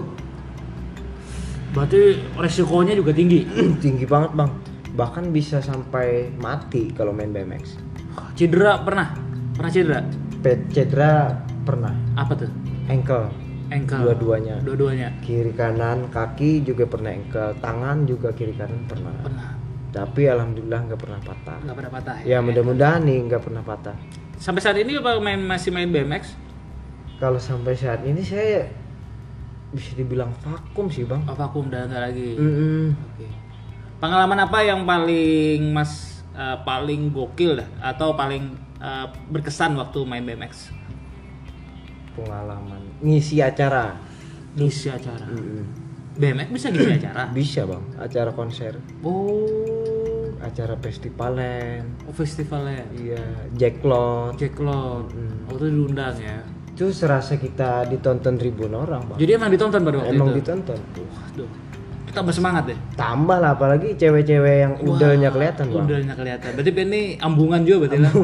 Berarti resikonya juga tinggi. Tinggi banget bang. Bahkan bisa sampai mati kalau main BMX. Cedera pernah? Pernah cedera? Pe- Cedera pernah. Apa tuh? Ankle. Ankle. Dua-duanya. Dua-duanya. Kiri kanan, kaki juga pernah ankle. Tangan juga kiri kanan pernah. Pernah. Tapi alhamdulillah nggak pernah patah. Nggak pernah patah Ya mudah-mudahan nih nggak pernah patah. Sampai saat ini apa main masih main BMX? Kalau sampai saat ini saya bisa dibilang vakum sih bang. Oh, vakum udah nggak lagi. Mm-mm. Oke. Pengalaman apa yang paling Mas eh, paling gokil dah atau paling eh, berkesan waktu main BMX? Pengalaman ngisi acara. Ngisi acara. Mm-mm. BMX bisa ngisi acara? Bisa bang, acara konser, Oh, acara festivalan, oh festivalnya. iya, jacklot. Jacklot. Mm. Waktu itu diundang ya. Itu serasa kita ditonton ribuan orang bang. Jadi emang ditonton pada waktu Emang itu. ditonton. Waduh. Itu tambah semangat deh. Tambah lah apalagi cewek-cewek yang udelnya kelihatan bang. Udelnya kelihatan. Berarti ini ambungan juga berarti lah.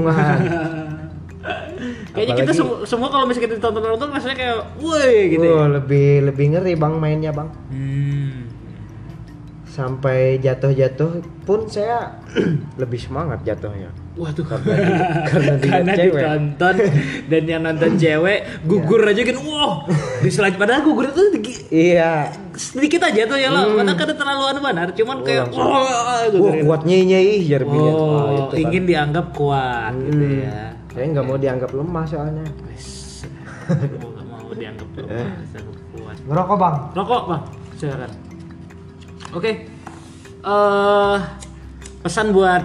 Kayaknya kita Apalagi- semua, kalau misalnya kita ditonton nonton rasanya kayak woi gitu. ya. Lebih lebih ngeri bang mainnya bang. Hmm. Sampai jatuh-jatuh pun saya lebih semangat jatuhnya. Waduh. Karena dia Karena cewek. ditonton dan yang nonton cewek gugur aja kan wow di selain padahal gugur itu Iya. sedikit aja tuh ya padahal kan terlalu anu benar cuman kayak langsung. wah Wah gugurin. kuat nyei jar biliat. Wah, oh itu kan. ingin dianggap kuat gitu Hmm. ya Saya nggak mau dianggap lemah soalnya. Mau gak mau dianggap lemah, dianggap kuat Ngerokok bang. rokok bang silakan oke eh pesan buat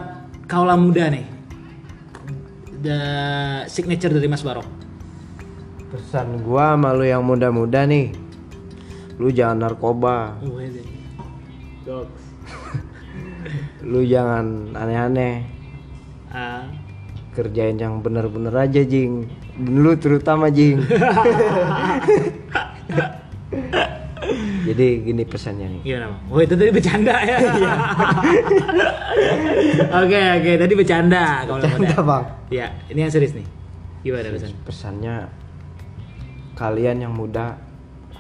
kaula muda nih the signature dari Mas Barok Pesan gua sama lu yang muda-muda nih. Lu jangan narkoba. Dogs. Lu jangan aneh-aneh. Ah, Kerjain yang bener-bener aja, Jing. Lu terutama, Jing. Jadi gini pesannya nih. gimana bang? Oh itu tadi bercanda ya. Oke oke tadi bercanda kalau Bercanda, Bang. Ya ini yang serius nih. Gimana pesan? Pesannya kalian yang muda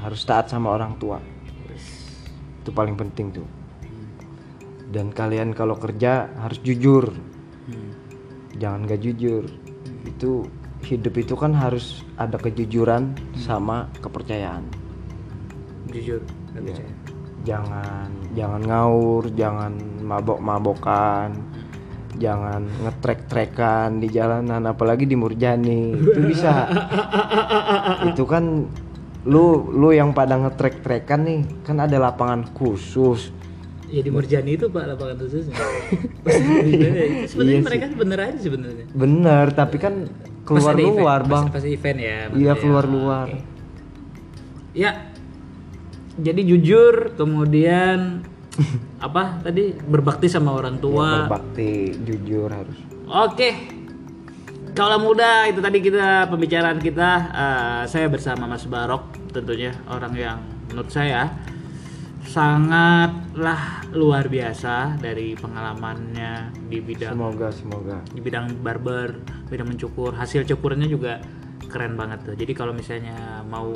harus taat sama orang tua. Itu paling penting tuh. Dan kalian kalau kerja harus jujur. Hmm. Jangan gak jujur. Itu hidup itu kan harus ada kejujuran sama kepercayaan. Jujur. dan percaya. Jangan jangan ngaur, jangan mabok-mabokan. Jangan ngetrek-trekan di jalanan apalagi di Murjani. Itu bisa. itu kan lu lu yang pada ngetrek-trekan nih, kan ada lapangan khusus. Ya di Murjani itu pak lapangan khususnya. Sebenarnya sebenarnya Iya sih. mereka bener aja sebenarnya. Bener, tapi kan keluar Pas luar, event, Bang. Pas, pas event ya. Iya, keluar luar. Oke. Ya. Jadi jujur, kemudian apa tadi berbakti sama orang tua. Berbakti, jujur harus. Oke. Kalau muda itu tadi kita pembicaraan kita eh, saya bersama Mas Barok tentunya orang yang menurut saya sangatlah luar biasa dari pengalamannya di bidang Semoga semoga. di bidang barber, bidang mencukur. Hasil cukurnya juga keren banget tuh. Jadi kalau misalnya mau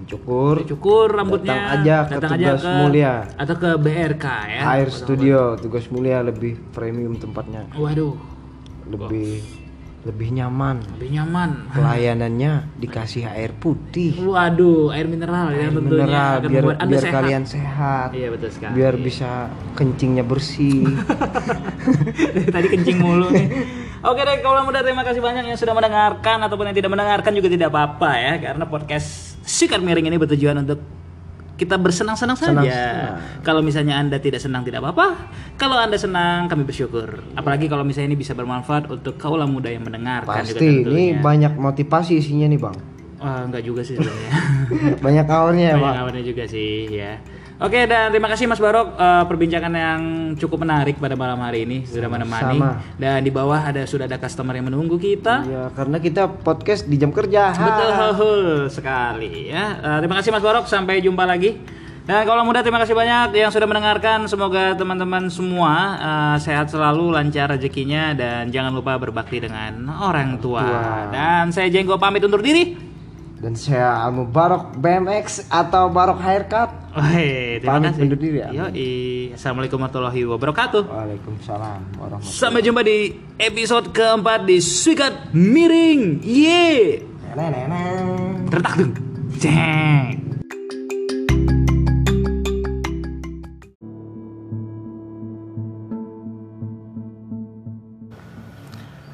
Mencukur cukur rambutnya Datang aja ke Tugas Mulia. atau ke BRK ya. Air Studio tugas mulia lebih premium tempatnya. Waduh, Lebih lebih nyaman. lebih nyaman. Pelayanannya dikasih air putih. Waduh, air mineral ya Air tentunya mineral biar membuat Anda biar sehat. kalian sehat. Iya betul sekali. Biar bisa kencingnya bersih. Tadi kencing mulu nih. Oke deh, kalau muda terima kasih banyak yang sudah mendengarkan ataupun yang tidak mendengarkan juga tidak apa-apa ya, karena podcast Sikat Miring ini bertujuan untuk kita bersenang-senang saja. Senang-senang. Kalau misalnya Anda tidak senang tidak apa-apa. Kalau Anda senang kami bersyukur. Apalagi kalau misalnya ini bisa bermanfaat untuk kaula muda yang mendengarkan juga Pasti tentunya. ini banyak motivasi isinya nih, Bang. Wah, enggak juga sih sebenarnya. banyak awalnya ya, Banyak Bang. kawannya juga sih ya. Oke dan terima kasih Mas Barok eh, perbincangan yang cukup menarik pada malam hari ini sudah menemani Sama. dan di bawah ada sudah ada customer yang menunggu kita. Ya, karena kita podcast di jam kerja. Betul sekali ya. Eh, terima kasih Mas Barok sampai jumpa lagi. Dan kalau muda terima kasih banyak yang sudah mendengarkan. Semoga teman-teman semua eh, sehat selalu, lancar rezekinya dan jangan lupa berbakti dengan orang tua. tua. Dan saya Jenggo pamit undur diri. Dan saya Al Mubarok BMX atau Barok Haircut. Woi, terima Pamit kasih. undur diri ya. Yoi. Assalamualaikum warahmatullahi wabarakatuh. Waalaikumsalam warahmatullahi Sampai jumpa di episode keempat di Sikat Miring. Ye. wabarakatuh. Tertak dong. Ceng.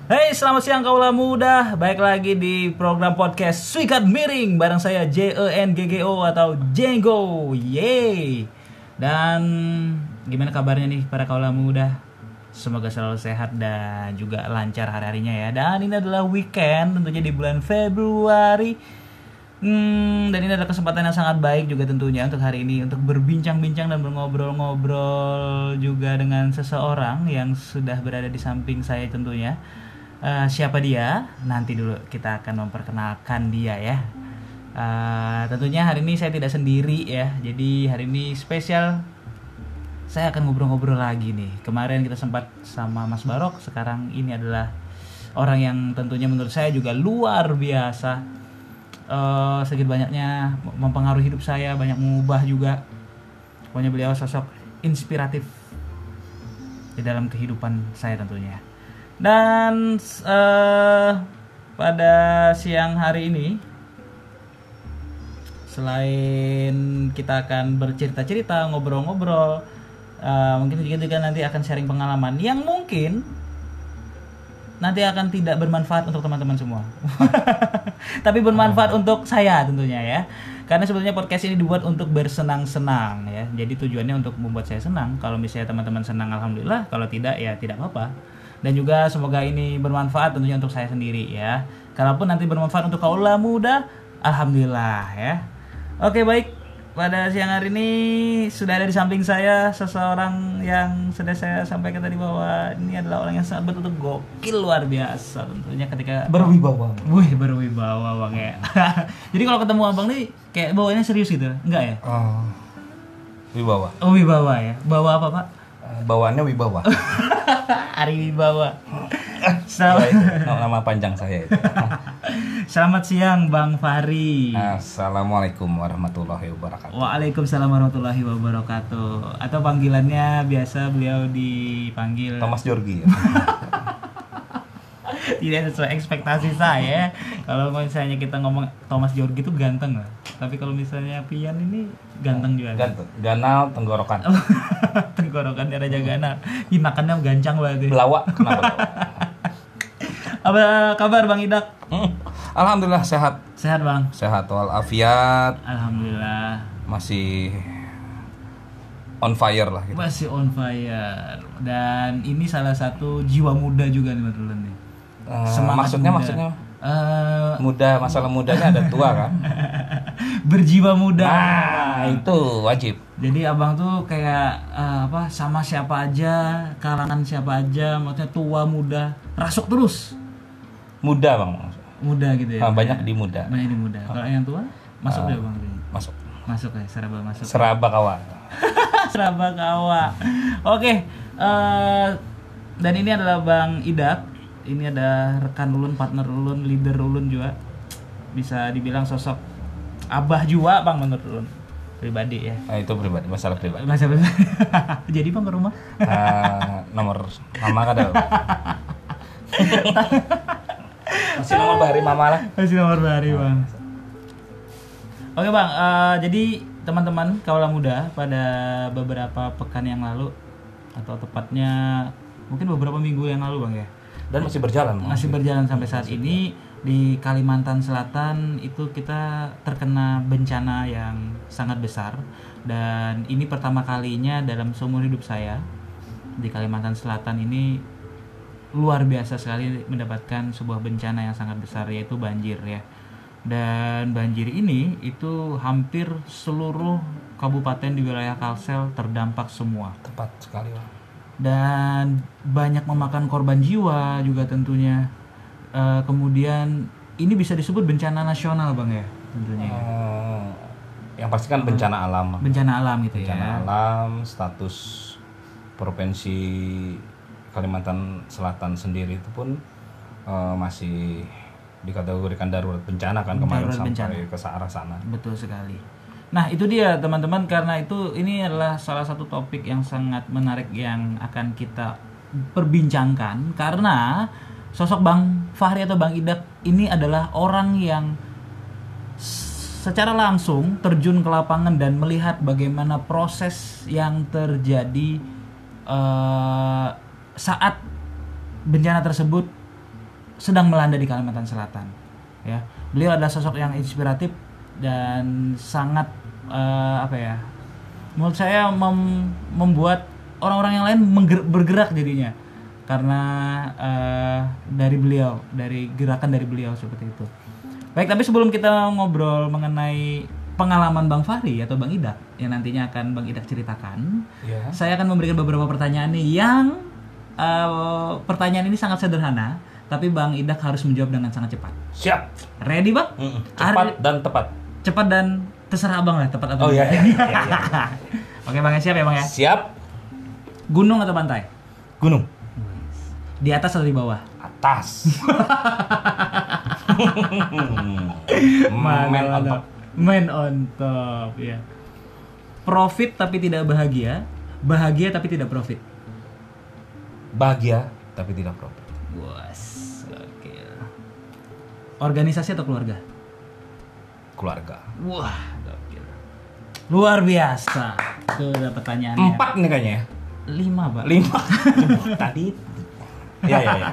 Hey, selamat siang kaula muda. Baik lagi di program podcast Sikat Miring bareng saya J E N G G O atau Jenggo. Yeay. Dan gimana kabarnya nih para kaula muda? Semoga selalu sehat dan juga lancar hari-harinya ya. Dan ini adalah weekend tentunya di bulan Februari. Hmm, dan ini adalah kesempatan yang sangat baik juga tentunya untuk hari ini untuk berbincang-bincang dan ngobrol-ngobrol juga dengan seseorang yang sudah berada di samping saya tentunya. Eh, siapa dia? Nanti dulu kita akan memperkenalkan dia ya. Eh, tentunya hari ini saya tidak sendiri ya. Jadi hari ini spesial saya akan ngobrol-ngobrol lagi nih. Kemarin kita sempat sama Mas Barok, sekarang ini adalah orang yang tentunya menurut saya juga luar biasa. Eh segitu banyaknya mempengaruhi hidup saya, banyak mengubah juga. Pokoknya beliau sosok inspiratif di dalam kehidupan saya tentunya. Dan eh pada siang hari ini selain kita akan bercerita-cerita, ngobrol-ngobrol, eh, mungkin juga juga nanti akan sharing pengalaman yang mungkin nanti akan tidak bermanfaat untuk teman-teman semua. Tapi bermanfaat untuk saya tentunya ya. Karena sebetulnya podcast ini dibuat untuk bersenang-senang ya. Jadi tujuannya untuk membuat saya senang. Kalau misalnya teman-teman senang alhamdulillah, kalau tidak ya tidak apa-apa. Dan juga semoga ini bermanfaat tentunya untuk saya sendiri ya. Kalaupun nanti bermanfaat untuk kaula muda, alhamdulillah ya. Oke baik, pada siang hari ini sudah ada di samping saya seseorang yang sudah saya sampaikan tadi bahwa ini adalah orang yang sangat betul-betul gokil luar biasa tentunya ketika berwibawa Wih berwibawa bang ya. Jadi kalau ketemu abang nih kayak bawanya serius gitu, enggak ya? oh, wibawa Oh wibawa ya. Bawa apa pak? Bawaannya wibawa Ari Wibawa. Selamat, itu nama panjang saya itu. selamat siang Bang Fahri. Assalamualaikum warahmatullahi wabarakatuh Waalaikumsalam warahmatullahi wabarakatuh. Atau panggilannya biasa beliau dipanggil Thomas Jorgi ya? tidak sesuai ekspektasi saya. Kalau misalnya kita ngomong Thomas Jorgi itu ganteng lah. Tapi kalau misalnya Pian ini ganteng juga. Ganteng. ganal tenggorokan Tenggorokan dia Raja Gana. Ih makannya gancang banget. ya. belawa kenapa belawa? Apa kabar Bang Idak? Hmm, Alhamdulillah sehat Sehat Bang. sehat walafiat Alhamdulillah. masih on fire lah gitu. Masih on fire. Dan ini salah satu jiwa muda juga nih Rulen nih. Eh, Semangat maksudnya muda. maksudnya Eh, muda masalah mudanya ada tua kan berjiwa muda. nah itu wajib Jadi abang tuh kayak eh, apa sama siapa aja, kalangan siapa aja, maksudnya tua muda, rasuk terus. muda bang Muda gitu ya. Ah, banyak di muda Banyak di muda. Kalau yang tua masuk Ah. deh bang. masuk Masuk ya, seraba masuk. seraba kawan Seraba kawa. Oke, eh, dan ini adalah Bang Idak. Ini ada rekan ulun, partner ulun, leader ulun juga. Bisa dibilang sosok abah juga Bang menurut ulun pribadi ya. Nah, itu pribadi, masalah pribadi. Masa Jadi Bang ke rumah? Ah, nomor mama kan ada. Masih nomor bahari mama lah. Masih nomor bahari bang. Oke bang, eh, jadi teman-teman kaula muda pada beberapa pekan yang lalu atau tepatnya mungkin beberapa minggu yang lalu bang ya Dan masih berjalan. Masih berjalan sampai saat ini. di Kalimantan Selatan itu kita terkena bencana yang sangat besar. Dan ini pertama kalinya dalam seumur hidup saya di Kalimantan Selatan ini luar biasa sekali mendapatkan sebuah bencana yang sangat besar yaitu banjir ya. Dan banjir ini itu hampir seluruh kabupaten di wilayah Kalsel terdampak semua. Tepat sekali, Bang. Dan banyak memakan korban jiwa juga tentunya Eh, kemudian ini bisa disebut bencana nasional bang ya tentunya ya. Eh, yang pasti kan bencana alam. Bencana alam gitu Bencana ya alam, status provinsi Kalimantan Selatan sendiri itu pun eh, masih dikategorikan darurat bencana kan kemarin Darurat sampai bencana. ke arah sana. betul sekali nah itu dia teman-teman karena itu ini adalah salah satu topik yang sangat menarik yang akan kita perbincangkan karena sosok bang Fahri atau bang Idak ini adalah orang yang secara langsung terjun ke lapangan dan melihat bagaimana proses yang terjadi eh, saat bencana tersebut sedang melanda di Kalimantan Selatan. Ya, beliau adalah sosok yang inspiratif dan sangat eh, apa ya? Menurut saya mem- membuat orang-orang yang lain bergerak jadinya karena eh, dari beliau, dari gerakan dari beliau seperti itu. Baik, tapi sebelum kita ngobrol mengenai pengalaman Bang Fahri atau Bang Idak yang nantinya akan Bang Idak ceritakan, Ya. saya akan memberikan beberapa pertanyaan nih yang eh, pertanyaan ini sangat sederhana, tapi Bang Idak harus menjawab dengan sangat cepat. Siap. Ready, Bang? Mm-mm. Cepat dan tepat. Cepat dan terserah Abang lah, tepat atau Oh, iya, iya, iya, iya. Oke, Bang, siap ya, Bang ya? Siap. Gunung atau pantai? Gunung. Di atas atau di bawah? Atas. Men on top. Man on top, ya. Profit tapi tidak bahagia, bahagia tapi tidak profit. Bahagia tapi tidak profit. Bos, oke. Organisasi atau keluarga? Keluarga. Wah, gokil. Luar biasa. Itu udah pertanyaannya. Empat nih kayaknya ya. Lima, Pak. Lima. Tadi. Ya ya ya.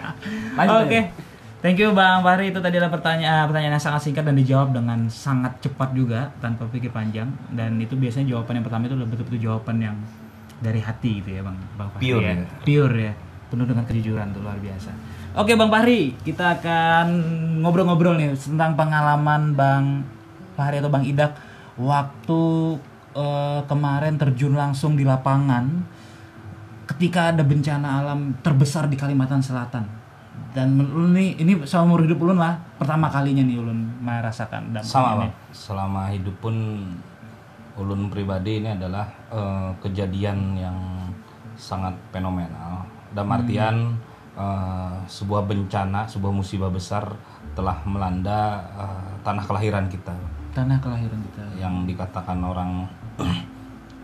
Lanjut. Oke. Thank you Bang Fahri itu tadi adalah pertanyaan pertanyaan yang sangat singkat dan dijawab dengan sangat cepat juga tanpa pikir panjang dan itu biasanya jawaban yang pertama itu betul-betul jawaban yang dari hati gitu ya Bang Bang Fahri Pure ya. ya. Pure ya. Penuh dengan kejujuran tuh luar biasa. Oke Bang Fahri, kita akan ngobrol-ngobrol nih tentang pengalaman Bang Fahri atau Bang Idak waktu eh, kemarin terjun langsung di lapangan ketika ada bencana alam terbesar di Kalimantan Selatan dan ulun nih ini seumur hidup ulun lah pertama kalinya nih ulun merasakan dampaknya Sama bang. Selama hidup pun ulun pribadi ini adalah eh, kejadian yang sangat fenomenal. Dalam artian eh, sebuah bencana, sebuah musibah besar telah melanda eh, tanah kelahiran kita. Tanah kelahiran kita. Yang dikatakan orang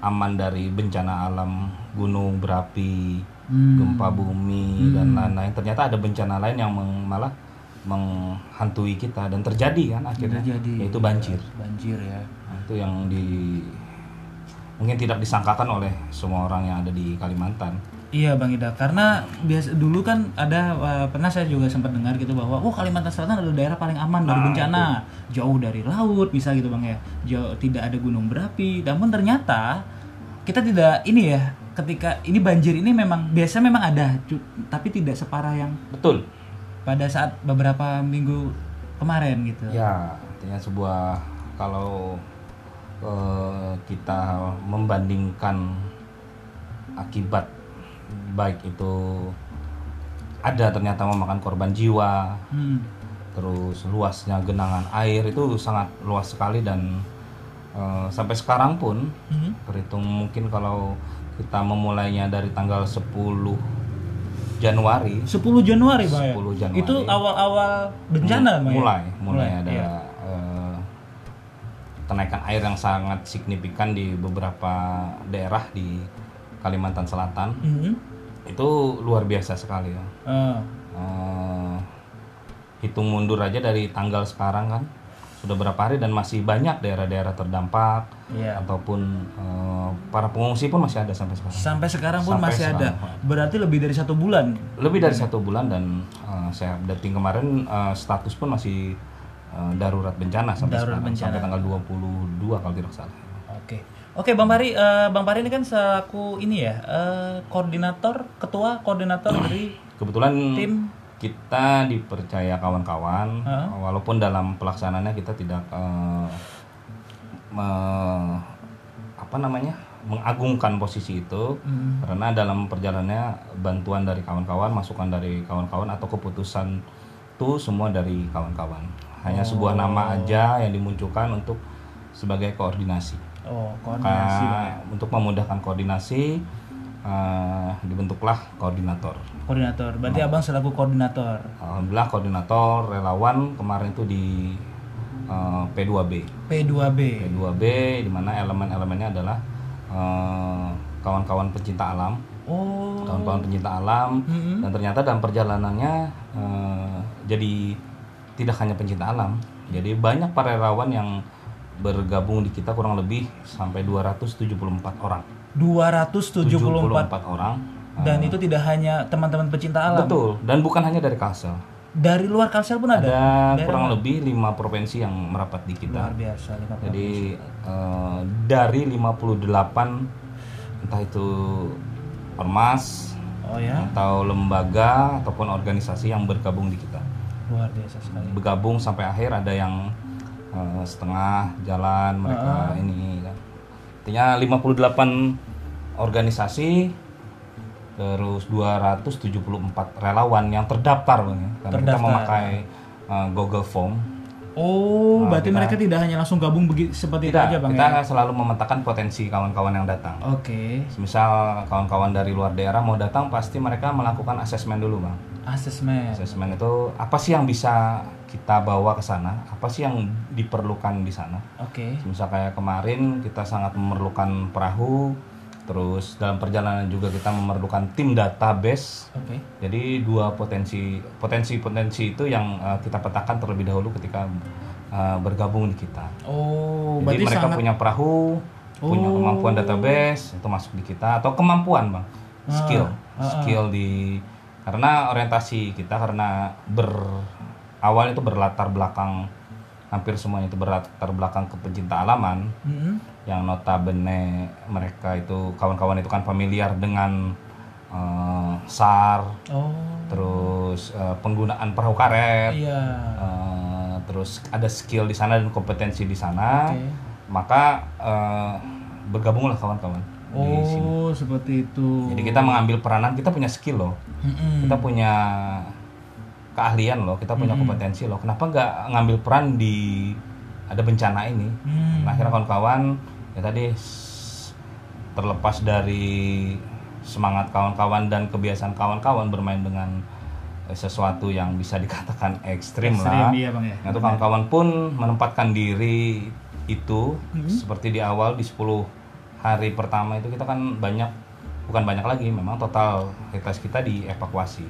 aman dari bencana alam gunung berapi Hmm. gempa bumi dan lain-lain. Ternyata ada bencana lain yang meng- malah menghantui kita dan terjadi kan akhirnya. Terjadi. Yaitu banjir. Banjir ya. Nah, itu yang di mungkin tidak disangkakan oleh semua orang yang ada di Kalimantan Iya Bang Ida, karena biasa dulu kan ada eh, pernah saya juga sempat dengar gitu bahwa oh Kalimantan Selatan adalah daerah paling aman dari Nah, bencana, jauh dari laut bisa gitu Bang ya, jauh tidak ada gunung berapi. Namun ternyata kita tidak ini ya, ketika ini banjir ini memang biasa memang ada, tapi tidak separah yang betul. pada saat beberapa minggu kemarin gitu. Ya, artinya sebuah kalau eh, kita membandingkan akibat baik itu ada ternyata memakan korban jiwa, Hmm. terus luasnya genangan air itu sangat luas sekali dan eh, sampai sekarang pun Hmm. terhitung mungkin kalau kita memulainya dari tanggal 10 Januari 10 Januari ya 10 Januari. itu awal-awal bencana ya? mulai mulai ada iya. eh, kenaikan air yang sangat signifikan di beberapa daerah di Kalimantan Selatan Mhm. Itu luar biasa sekali ya. Ah. Eh, hitung mundur aja dari tanggal sekarang kan sudah berapa hari dan masih banyak daerah-daerah terdampak Iya. ataupun eh, para pengungsi pun masih ada sampai sekarang sampai sekarang pun Sampai masih ada sekarang. berarti lebih dari satu bulan lebih dari satu bulan dan eh, saya dating kemarin eh, status pun masih eh, darurat bencana sampai Darurat sekarang bencana. sampai tanggal 22 kalau tidak salah Oke, Bang Pari, eh, Bang Pari ini kan selaku ini ya eh, koordinator, ketua koordinator dari kebetulan tim. kita dipercaya kawan-kawan Heeh. walaupun dalam pelaksanaannya kita tidak eh, me- apa namanya mengagungkan posisi itu Hmm. karena dalam perjalanannya bantuan dari kawan-kawan masukan dari kawan-kawan atau keputusan itu semua dari kawan-kawan hanya sebuah nama aja yang dimunculkan untuk sebagai koordinasi Oh, koordinasi Bang ya. Untuk memudahkan koordinasi eh, dibentuklah koordinator Koordinator. Berarti Abang selaku koordinator. Alhamdulillah koordinator relawan kemarin itu di eh, P2B. P2B. P2B di mana elemen-elemennya adalah eh, kawan-kawan pencinta alam, Oh. kawan-kawan pencinta alam Mm-mm. dan ternyata dalam perjalanannya eh, jadi tidak hanya pencinta alam, jadi banyak para relawan yang bergabung di kita kurang lebih sampai 274 orang. 274 orang. dan itu tidak hanya teman-teman pecinta alam. Betul, dan bukan hanya dari Kalsel. Dari luar Kalsel pun ada. Ada kurang mana? lebih lima provinsi yang merapat di kita. luar biasa. lima puluh. Jadi eh, dari 58 entah itu ormas Oh ya, atau lembaga ataupun organisasi yang bergabung di kita. luar biasa sekali. Bergabung sampai akhir ada yang eh, setengah jalan mereka ini kan. Artinya 58 organisasi terus 274 relawan yang terdaftar Bang, ya. Karena kita Terdaftar. memakai eh, Google Form Oh, Nah, berarti kita- mereka tidak hanya langsung gabung begitu seperti itu Tidak, aja, Bang kita ya. selalu memetakan potensi kawan-kawan yang datang. Oke. Misal kawan-kawan dari luar daerah mau datang, pasti mereka melakukan asesmen dulu, bang. Asesmen. Asesmen itu apa sih yang bisa kita bawa ke sana? Apa sih yang diperlukan di sana? Oke. Misal kayak kemarin kita sangat memerlukan perahu, terus dalam perjalanan juga kita memerlukan tim database. Oke. Jadi dua potensi potensi-potensi itu yang eh, kita petakan terlebih dahulu ketika eh, bergabung di kita. Oh, Jadi mereka sangat punya perahu, punya Oh. kemampuan database itu masuk di kita atau kemampuan bang, skill, ah, ah. skill di karena orientasi kita karena ber awal itu berlatar belakang hampir semuanya itu berlatar belakang ke pencinta alaman Mm-mm. yang notabene mereka itu kawan-kawan itu kan familiar dengan eh, SAR, Oh. terus eh, penggunaan perahu karet, Iya. eh, terus ada skill di sana dan kompetensi di sana Oke. maka eh, bergabunglah kawan-kawan di sini. Oh, seperti itu. Jadi kita mengambil peranan, kita punya skill loh, Mm-mm. kita punya keahlian loh, kita punya kompetensi loh. Kenapa nggak ngambil peran di ada bencana ini? Hmm. Nah, akhirnya kawan-kawan ya tadi terlepas dari semangat kawan-kawan dan kebiasaan kawan-kawan bermain dengan eh, sesuatu yang bisa dikatakan ekstrim, Ekstrim, lah. iya, Bang, ya. Nah, itu kawan-kawan pun menempatkan diri itu Hmm. seperti di awal di 10 hari pertama itu kita kan banyak bukan banyak lagi memang total realitas kita dievakuasi.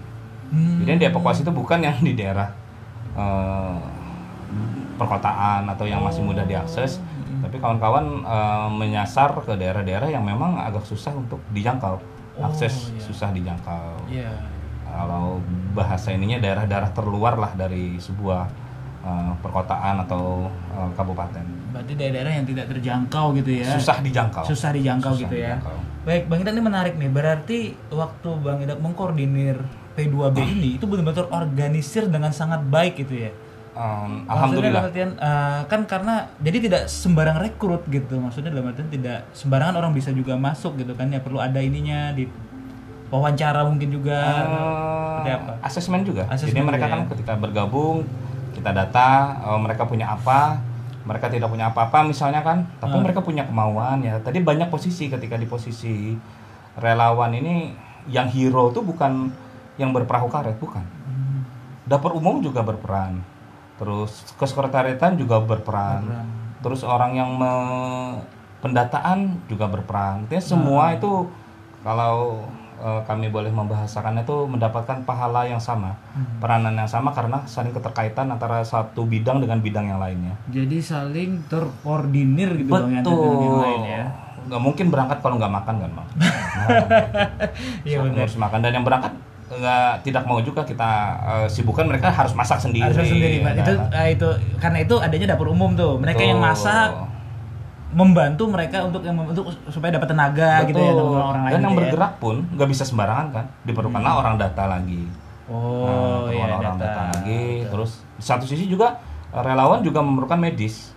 Hmm. Jadi yang dievakuasi itu bukan yang di daerah eh, perkotaan atau yang masih mudah diakses, tapi kawan-kawan eh, menyasar ke daerah-daerah yang memang agak susah untuk dijangkau, akses iya. susah dijangkau. Iya. Kalau bahasa ininya daerah-daerah terluar lah dari sebuah eh, perkotaan atau eh, kabupaten, Berarti daerah-daerah yang tidak terjangkau gitu ya. susah dijangkau. Susah dijangkau Susah gitu ya. dijangkau. Baik, Bang Idak ini menarik nih. Berarti waktu Bang Idak mengkoordinir P2B ini itu benar-benar organisir dengan sangat baik gitu ya. Maksudnya Alhamdulillah. dalam artian, eh, kan karena jadi tidak sembarang rekrut gitu. Maksudnya dalam artian tidak sembarangan orang bisa juga masuk gitu kan ya perlu ada ininya di wawancara mungkin juga. Seperti apa? Eh, asesmen juga. Asesmen Jadi mereka juga kan ya. ketika bergabung kita data eh, mereka punya apa, mereka tidak punya apa-apa misalnya kan tapi mereka punya kemauan ya tadi banyak posisi ketika di posisi relawan ini yang hero tuh bukan yang berperahu karet bukan. Dapur umum juga berperan. Terus kesekretariatan juga berperan. Terus orang yang me- pendataan juga berperan. Artinya semua itu kalau eh, kami boleh membahasakannya itu mendapatkan pahala yang sama. Peranan yang sama karena saling keterkaitan antara satu bidang dengan bidang yang lainnya. Jadi saling terkoordinir gitu bang antara betul. dengan yang lain ya. nggak mungkin berangkat kalau nggak makan kan bang Iya So, benar. harus makan. Dan yang berangkat nggak tidak mau juga kita eh, sibukkan mereka harus masak sendiri Harus sendiri Pak. ya Itu kan? eh, itu karena itu adanya dapur umum tuh. Mereka yang Tuh. masak membantu mereka untuk yang untuk supaya dapat tenaga gitu ya Betul. sama orang lain. dan yang gitu ya. bergerak pun nggak bisa sembarangan kan diperlukanlah orang data lagi Oh Nah, iya orang data. data lagi terus di satu sisi juga eh, relawan juga memerlukan medis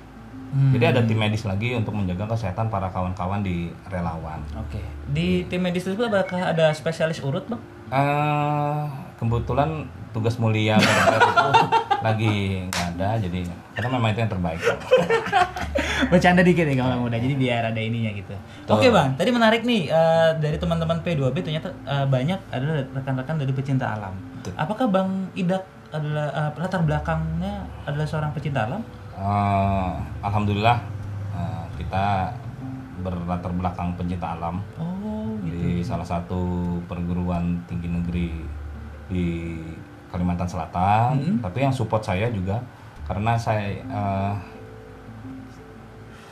Hmm. jadi ada tim medis lagi untuk menjaga kesehatan para kawan-kawan di relawan Oke. Di tim medis tersebut apakah ada spesialis urut bang? eh kebetulan tugas mulia itu lagi nggak ada jadi karena memang itu yang terbaik Bercanda dikit ya kalau muda, jadi biar ada ininya gitu. Oke bang, tadi menarik nih eh, dari teman-teman P2B ternyata eh, banyak adalah rekan-rekan dari pecinta alam. Betul. Apakah bang Idak adalah eh, latar belakangnya adalah seorang pecinta alam? Eh, alhamdulillah eh, kita berlatar belakang pencinta alam Oh gitu. di salah satu perguruan tinggi negeri di Kalimantan Selatan. Hmm. Tapi yang support saya juga karena saya eh,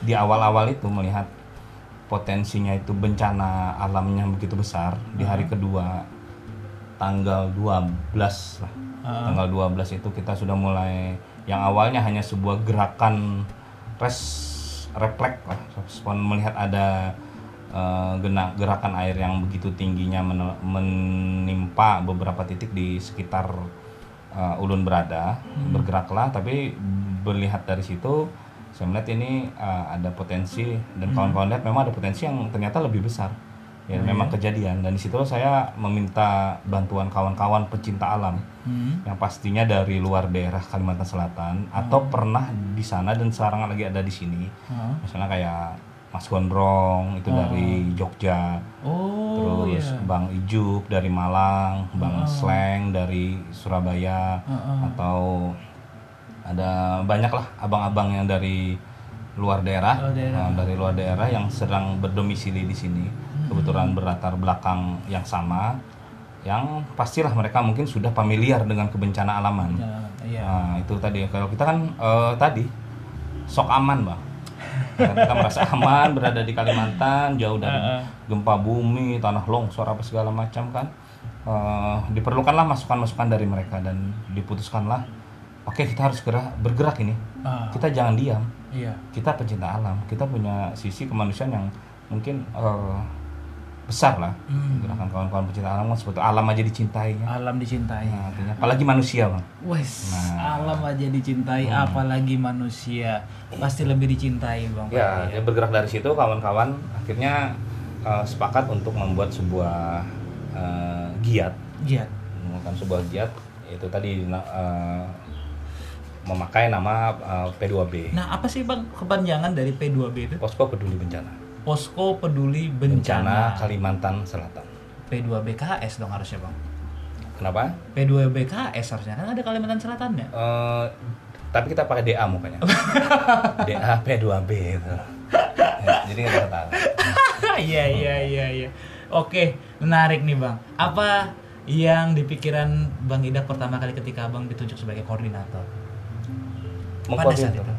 di awal-awal itu melihat potensinya itu bencana alamnya begitu besar di hari kedua tanggal 12 lah. Ah. Tanggal 12 itu kita sudah mulai yang awalnya hanya sebuah gerakan res refleks lah. Respon melihat ada gena- gerakan air yang begitu tingginya men- menimpa beberapa titik di sekitar eh, ulun berada. Bergeraklah tapi melihat dari situ saya melihat ini eh, ada potensi. Dan kawan-kawan lihat memang ada potensi yang ternyata lebih besar ya memang kejadian. Dan di situ saya meminta bantuan kawan-kawan pecinta alam Hmm. yang pastinya dari luar daerah Kalimantan Selatan atau pernah di sana dan sekarang lagi ada di sini. Ah. misalnya kayak Mas Gondrong itu dari Jogja. Oh terus iya. Bang Ijuk dari Malang Bang Sleng dari Surabaya atau ada banyak lah abang-abang yang dari luar daerah, Luar daerah. eh, dari luar daerah yang sedang berdomisili di sini kebetulan berlatar belakang yang sama yang pastilah mereka mungkin sudah familiar dengan kebencana alaman Ya, Iya. Nah, itu tadi kalau kita kan eh, tadi sok aman, Bang. Karena kita merasa aman berada di Kalimantan, jauh dari Heeh. gempa bumi, tanah longsor apa segala macam kan. Eh, diperlukanlah masukan-masukan dari mereka dan diputuskanlah oke kita harus gerak bergerak ini. Ah, Kita jangan diam. iya. Kita pecinta alam, kita punya sisi kemanusiaan yang mungkin eh, besar lah. Hmm. Gerakan kawan-kawan pecinta alam kan seperti alam aja dicintai ya. Alam dicintai. Nah, artinya apalagi manusia, Bang. Wes, Nah. alam aja dicintai, apalagi manusia pasti lebih dicintai bang. Ya, ya bergerak dari situ kawan-kawan akhirnya eh, sepakat untuk membuat sebuah eh, giat, Giat. melakukan sebuah giat itu tadi eh, memakai nama eh, P2B, Nah apa sih bang kepanjangan dari P2B itu? Posko Peduli Bencana, Posko Peduli Bencana Bencana. Kalimantan Selatan. P2BKS dong harusnya bang. Kenapa? P2BKS harusnya kan ada Kalimantan Selatan ya. Eh, tapi kita pakai DA mukanya, DA P2B itu. Ya, jadi nggak tahu. Iya iya iya iya. Oke menarik nih bang. Apa yang di pikiran bang Idak pertama kali ketika abang ditunjuk sebagai koordinator? Pada saat itu.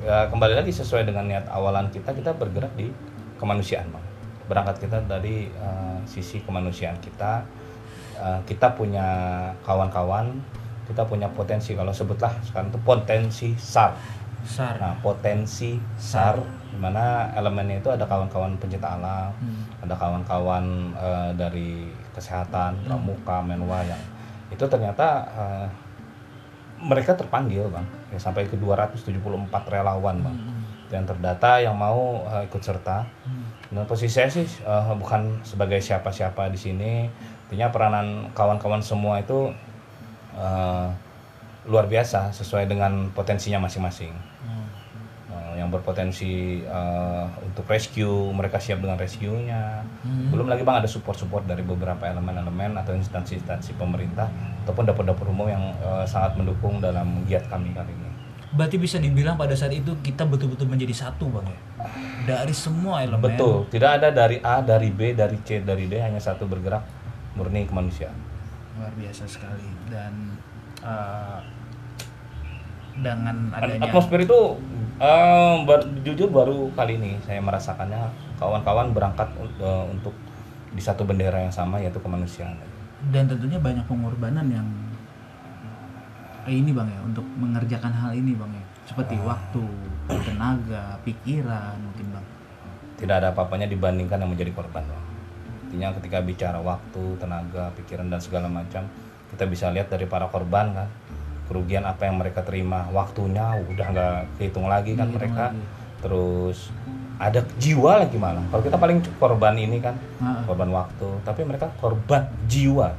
Ya kembali lagi sesuai dengan niat awalan kita kita bergerak di kemanusiaan bang. Berangkat kita dari eh, sisi kemanusiaan kita. Eh, kita punya kawan-kawan kita punya potensi. Kalau sebutlah sekarang itu potensi SAR. Sar. nah potensi SAR di mana elemennya itu ada kawan-kawan pencinta alam Hmm. ada kawan-kawan eh, dari kesehatan pramuka menwa yang itu ternyata eh, mereka terpanggil bang ya, sampai ke 274 relawan bang Hmm. yang terdata yang mau eh, ikut serta Hmm. dan posisi saya sih eh, bukan sebagai siapa-siapa di sini artinya peranan kawan-kawan semua itu eh, luar biasa sesuai dengan potensinya masing-masing Hmm. Yang berpotensi eh, untuk rescue mereka siap dengan rescue-nya Hmm. belum lagi bang ada support-support dari beberapa elemen-elemen atau instansi-instansi pemerintah ataupun dapur-dapur umum yang eh, sangat mendukung dalam giat kami kali ini Berarti bisa dibilang pada saat itu kita betul-betul menjadi satu bang ya. Dari semua elemen. betul tidak ada dari A dari B dari C dari D hanya satu bergerak murni kemanusiaan Luar biasa sekali dan eh, dengan adanya atmosfer itu eh, bar- jujur baru kali ini saya merasakannya kawan-kawan berangkat eh, untuk di satu bendera yang sama yaitu kemanusiaan dan tentunya banyak pengorbanan yang eh, ini bang ya untuk mengerjakan hal ini bang ya seperti waktu, tenaga, pikiran mungkin bang. tidak ada apa-apanya dibandingkan yang menjadi korban Bang. Artinya ketika bicara waktu, tenaga, pikiran dan segala macam, kita bisa lihat dari para korban kan, kerugian apa yang mereka terima, waktunya udah nggak kehitung lagi kan Dihitung mereka. lagi. Terus ada jiwa lagi malah. Kalau kita paling korban ini kan Ah. korban waktu, tapi mereka korban jiwa.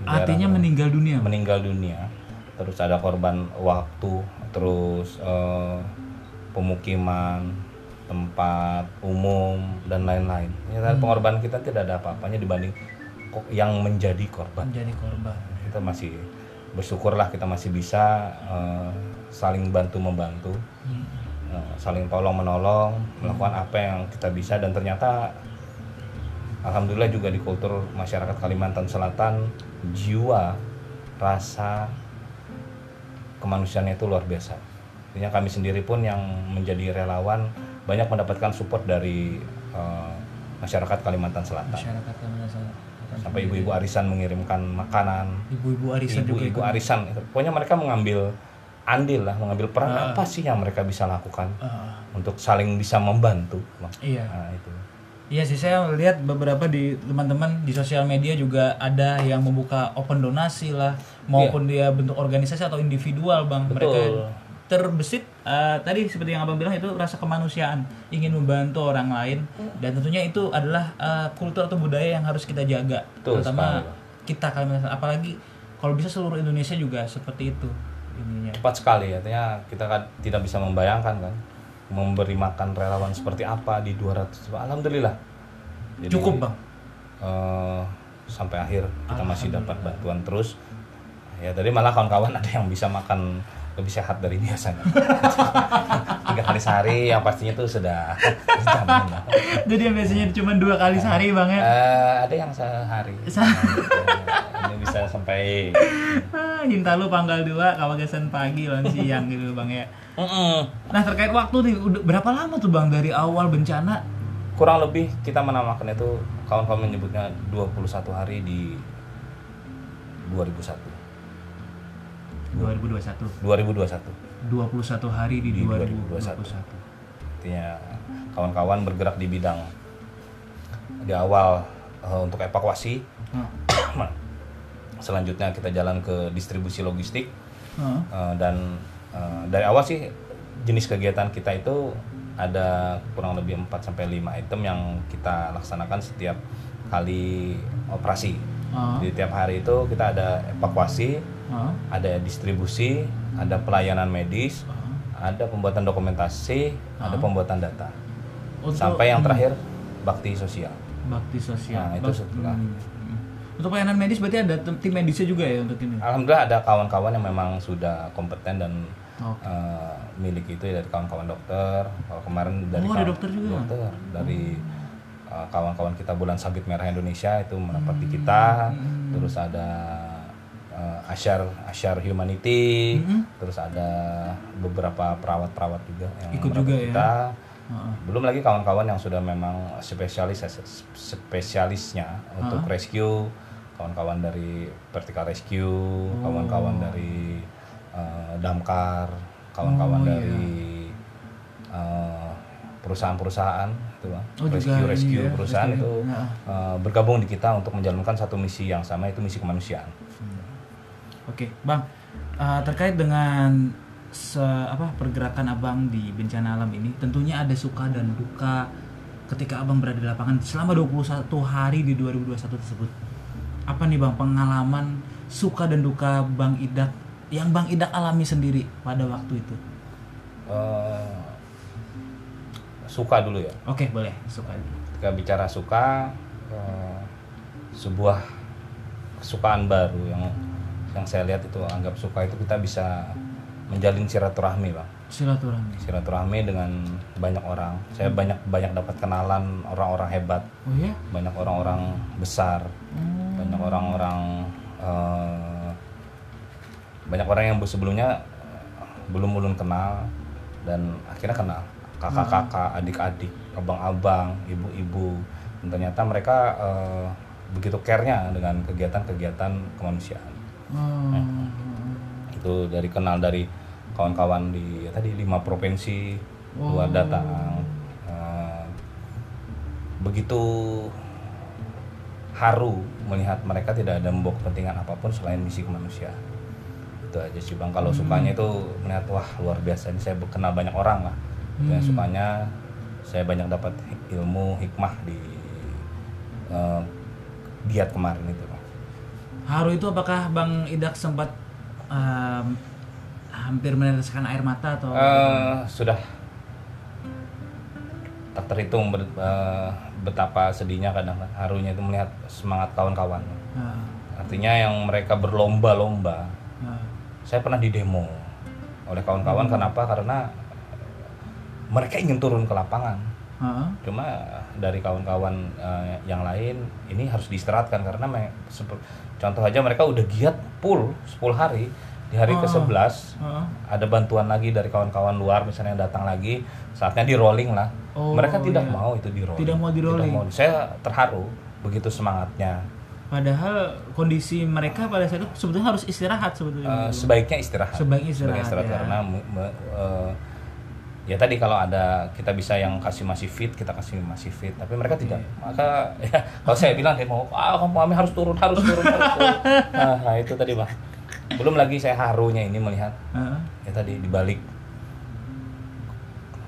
Artinya daerah- meninggal dunia. Meninggal dunia. Terus ada korban waktu, terus eh, pemukiman, tempat umum dan lain-lain. Ya, Hmm. pengorbanan kita tidak ada apa-apanya dibanding yang menjadi korban. menjadi korban. Kita masih bersyukurlah kita masih bisa eh, saling bantu membantu, Hmm. eh, saling tolong menolong, melakukan apa yang kita bisa dan ternyata alhamdulillah juga di kultur masyarakat Kalimantan Selatan jiwa rasa kemanusiaannya itu luar biasa. Artinya kami sendiri pun yang menjadi relawan banyak mendapatkan support dari eh, masyarakat Kalimantan Selatan. Masyarakat Kalimantan Selatan. Sampai ibu-ibu arisan mengirimkan makanan, Ibu-ibu arisan ibu-ibu arisan. Pokoknya mereka mengambil andil lah, mengambil peran Ah. apa sih yang mereka bisa lakukan Ah, untuk saling bisa membantu. Bang. iya. Nah, itu. Iya sih saya lihat beberapa di teman-teman di sosial media juga ada yang membuka open donasi lah maupun dia bentuk organisasi atau individual bang mereka Iya. Betul. Terbesit eh, tadi seperti yang abang bilang itu rasa kemanusiaan. Ingin membantu orang lain. Dan tentunya itu adalah eh, kultur atau budaya yang harus kita jaga. Betul terutama sekali, kita Kalimantan apalagi kalau bisa seluruh Indonesia juga seperti itu ininya. Cepat sekali artinya kita kan tidak bisa membayangkan kan memberi makan relawan seperti apa di 200 alhamdulillah. Jadi, cukup bang. eh, sampai akhir kita masih dapat bantuan terus. Ya tadi malah kawan-kawan ada yang bisa makan lebih sehat dari biasanya tiga kali sehari yang pastinya tuh sudah lah. jadi yang biasanya cuma dua kali sehari bang ya Eh, ada yang sehari ini bisa sampai Ah, Hintalu panggal 2, Kawagasan pagi, lawan siang gitu bang ya. Nah terkait waktu nih, udah berapa lama tuh bang dari awal bencana? kurang lebih kita menamakan itu kawan-kawan menyebutnya 21 hari di 2001 2021 2021 21 hari di, Di 2021. artinya kawan-kawan bergerak di bidang di awal eh, untuk evakuasi Hah. selanjutnya kita jalan ke distribusi logistik Hah. Eh, dan eh, dari awal sih jenis kegiatan kita itu ada kurang lebih 4 sampai 5 item yang kita laksanakan setiap kali operasi. Hah. Di tiap hari itu kita ada evakuasi, Hah. ada distribusi, ada pelayanan medis, Hah. ada pembuatan dokumentasi, ada Ah. pembuatan data. Untuk- Sampai yang hmm, terakhir bakti sosial. bakti sosial. Nah, itu setelah. hmm, hmm. Untuk pelayanan medis berarti ada tim medisnya juga ya untuk ini. Alhamdulillah ada kawan-kawan yang memang sudah kompeten dan Oke. eh, milik itu dari kawan-kawan dokter. Kalau kemarin dari Oh, ada kawan- dokter juga? dokter. dari eh, kawan-kawan kita Bulan Sabit Merah Indonesia itu merapat di kita. Hmm. Terus ada eh, Asyar Asyar Humanity. Hmm. Terus ada beberapa perawat-perawat juga yang Ikut juga ya? kita. Heeh. Belum lagi kawan-kawan yang sudah memang spesialis spesialisnya untuk Ah. rescue, kawan-kawan dari vertical rescue, Oh. kawan-kawan dari eh, damkar, kawan-kawan Oh, iya. dari eh, perusahaan-perusahaan itu Bang. Oh, rescue rescue ya, perusahaan rescue. itu Nah. eh, bergabung di kita untuk menjalankan satu misi yang sama itu misi kemanusiaan. Oke, Bang. Uh, terkait dengan se apa pergerakan Abang di bencana alam ini, tentunya ada suka dan duka ketika Abang berada di lapangan selama 21 hari di 2021 tersebut. Apa nih Bang pengalaman suka dan duka Bang Idak yang Bang Idak alami sendiri pada waktu itu? Eh, suka dulu ya. Oke, boleh. Suka. Ketika bicara suka, eh, sebuah kesukaan baru yang yang saya lihat itu anggap suka itu kita bisa menjalin silaturahmi bang. Silaturahmi. Silaturahmi dengan banyak orang. Saya banyak banyak dapat kenalan orang-orang hebat, Oh ya? banyak orang-orang besar, Hmm. banyak orang-orang eh, banyak orang yang sebelumnya belum ulun kenal dan akhirnya kenal kakak-kakak, adik-adik, abang-abang, ibu-ibu. Dan ternyata mereka eh, begitu care-nya dengan kegiatan-kegiatan kemanusiaan. Hmm. Itu dari kenal dari kawan-kawan di ya tadi lima provinsi luar Oh. datang. Eh, begitu haru melihat mereka tidak ada membawa kepentingan apa pun selain misi kemanusiaan itu aja sih bang kalau sukanya itu melihat wah luar biasa ini saya kenal banyak orang lah dan Hmm. sukanya saya banyak dapat ilmu hikmah di eh, giat kemarin itu bang Haru itu apakah Bang Idak sempat em, hampir meneteskan air mata atau Eh, sudah. Tak terhitung ber- eh, betapa sedihnya kadang. Harunya itu melihat semangat kawan-kawan. Ah, artinya yang mereka berlomba-lomba. Ah. saya pernah di demo oleh kawan-kawan. Kenapa? Karena mereka ingin turun ke lapangan Ah, cuma dari kawan-kawan eh, yang lain ini harus diistirahatkan karena me- contoh aja mereka udah giat full 10 hari di hari Oh. ke-11 ah. ada bantuan lagi dari kawan-kawan luar misalnya yang datang lagi saatnya di rolling lah Oh, mereka tidak iya. mau itu di rolling Tidak mau di rolling. mau. saya terharu begitu semangatnya Padahal kondisi mereka pada saat itu sebetulnya harus istirahat sebetulnya. Eh, sebaiknya istirahat Sebaiknya istirahat, ya. karena mu- me- eh, ya tadi kalau ada kita bisa yang kasih masih fit kita kasih masih fit. Tapi mereka tidak. Maka ya kalau saya bilang demo ah kamu harus turun harus turun harus turun. Nah, nah, itu tadi bang. Belum lagi saya harunya ini melihat. Ah, ya tadi dibalik.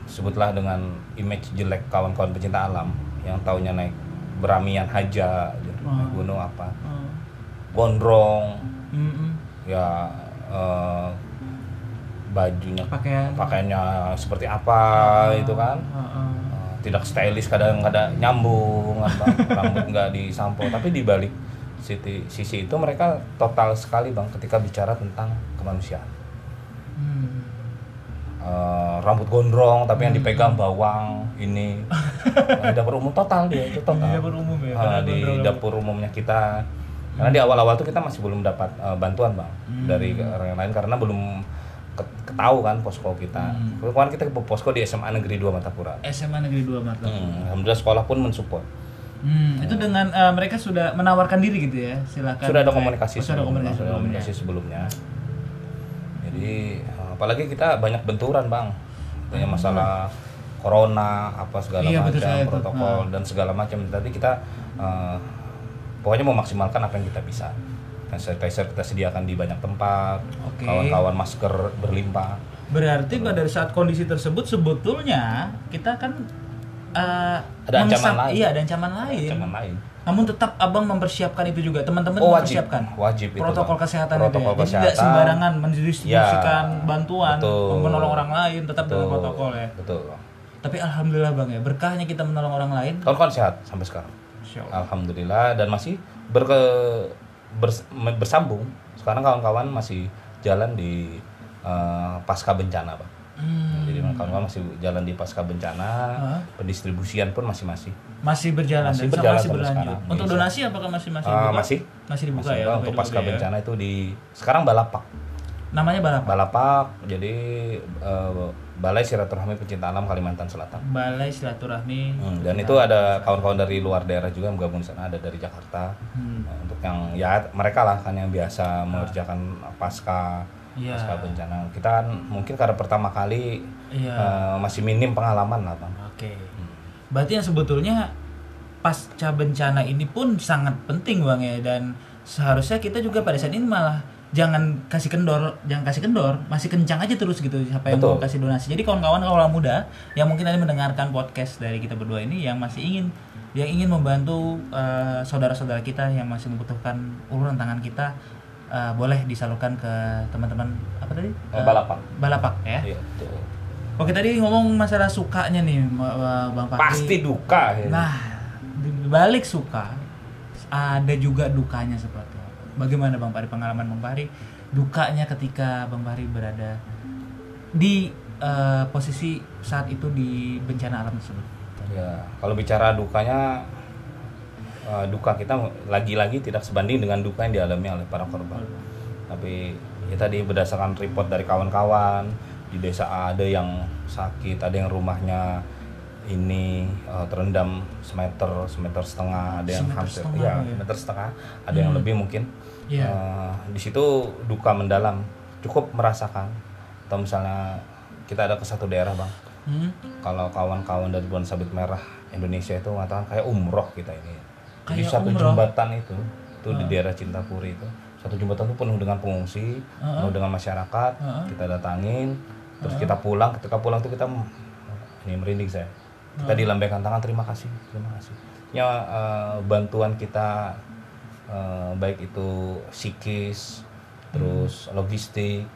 Sebutlah dengan image jelek kawan-kawan pecinta alam yang taunya naik beramian haja gitu, Oh. naik gunung apa. Ah. gondrong. Mm-mm. ya eh, bajunya Pakaian. pakaiannya seperti apa itu kan Ah, ah. Eh, tidak stylish kadang kadang nyambung apa rambut nggak disampo tapi di balik sisi, sisi itu mereka total sekali bang ketika bicara tentang kemanusiaan Hmm. Eh, rambut gondrong tapi yang dipegang bawang ini di dapur umum total dia itu total Di dapur umum ya, Ah, karena di gondrong. dapur umumnya kita karena di awal-awal tuh kita masih belum dapat eh, bantuan bang Hmm. dari orang lain karena belum ketahu kan posko kita Hmm. kemarin kita ke posko di SMA Negeri 2 Matapura SMA Negeri 2 Mata. Hmm, alhamdulillah sekolah pun mensupport Hmm, itu dengan eh, mereka sudah menawarkan diri gitu ya. Silakan. sudah ada komunikasi Oh, sudah ada komunikasi sudah sebelumnya. komunikasi sebelumnya jadi eh, apalagi kita banyak benturan bang Tanya masalah corona apa segala Iya, macam saya ikut. protokol dan segala macam tadi kita eh, pokoknya memaksimalkan apa yang kita bisa sanitizer kita sediakan di banyak tempat Oke. kawan-kawan masker berlimpah Berarti pada saat kondisi tersebut sebetulnya kita kan eh, Ada ancaman lain. Iya, ada ancaman lain. Jangan lain Namun tetap abang mempersiapkan itu juga, teman-teman Oh, wajib. mempersiapkan Wajib itu, protokol Bang. kesehatan Protokol itu ya. Jadi tidak sembarangan mendistribusikan Ya, bantuan, betul. menolong orang lain, tetap dengan Betul. protokol ya. betul Tapi alhamdulillah bang ya, berkahnya kita menolong orang lain. kawan-kawan sehat sampai sekarang. Alhamdulillah dan masih berke bers- bersambung. Sekarang kawan-kawan masih jalan di eh, pasca bencana, Pak. Hmm, Jadi kawan-kawan masih jalan di pasca bencana, Hah? pendistribusian pun masih masih. masih berjalan Masih dan berjalan masih berlanjut. sekarang. Untuk Bisa. donasi apakah masih masih dibuka? masih Masih dibuka Masih ya. Untuk pasca ya. bencana itu di sekarang balapak. Namanya Balap. Balapak jadi eh, Balai Silaturahmi Pecinta Alam Kalimantan Selatan. Balai Silaturahmi. Hmm, dan itu ada kawan-kawan dari luar daerah juga yang gabung di sana, ada dari Jakarta. Hmm. Nah, untuk yang ya mereka lah kan yang biasa mengerjakan pasca Iya. pasca bencana. Kita kan mungkin karena pertama kali Iya. eh, masih minim pengalaman lah bang. Oke. Berarti yang sebetulnya pasca bencana ini pun sangat penting bang ya dan seharusnya kita juga pada saat ini malah jangan kasih kendor, jangan kasih kendor, masih kencang aja terus gitu siapa yang Betul. mau kasih donasi. Jadi kawan-kawan kawan muda yang mungkin tadi mendengarkan podcast dari kita berdua ini yang masih ingin yang ingin membantu eh, saudara-saudara kita yang masih membutuhkan uluran tangan kita eh, boleh disalurkan ke teman-teman apa tadi? Eh, Balapak. Balapak ya. Iya, betul. Oke tadi ngomong masalah sukanya nih Bang Fakri. Pasti duka. ya. Nah, balik suka ada juga dukanya seperti? Bagaimana Bang Pari pengalaman Bang Pari dukanya ketika Bang Pari berada di eh, posisi saat itu di bencana alam tersebut? Ya, kalau bicara dukanya eh, duka kita lagi-lagi tidak sebanding dengan duka yang dialami oleh para korban. Tapi ya tadi berdasarkan report dari kawan-kawan di desa A ada yang sakit, ada yang rumahnya ini eh, terendam semeter, semeter setengah, ada yang Semeter hampir setengah, ya, ya. meter setengah, ada yang lebih mungkin. Iya. Eh, di situ duka mendalam, cukup merasakan. Atau misalnya kita ada ke satu daerah bang, Hmm? kalau kawan-kawan dari Bulan Sabit Merah Indonesia itu mengatakan kayak umroh kita ini. Jadi Kayak satu umroh? jembatan itu, itu di daerah Cintapuri itu, satu jembatan itu penuh dengan pengungsi, penuh dengan masyarakat. Kita datangin, terus kita pulang. Ketika pulang itu kita ini merinding saya. Kita dilambaikan tangan terima kasih, terima kasih. Ya eh, bantuan kita eh, baik itu psikis, terus logistik,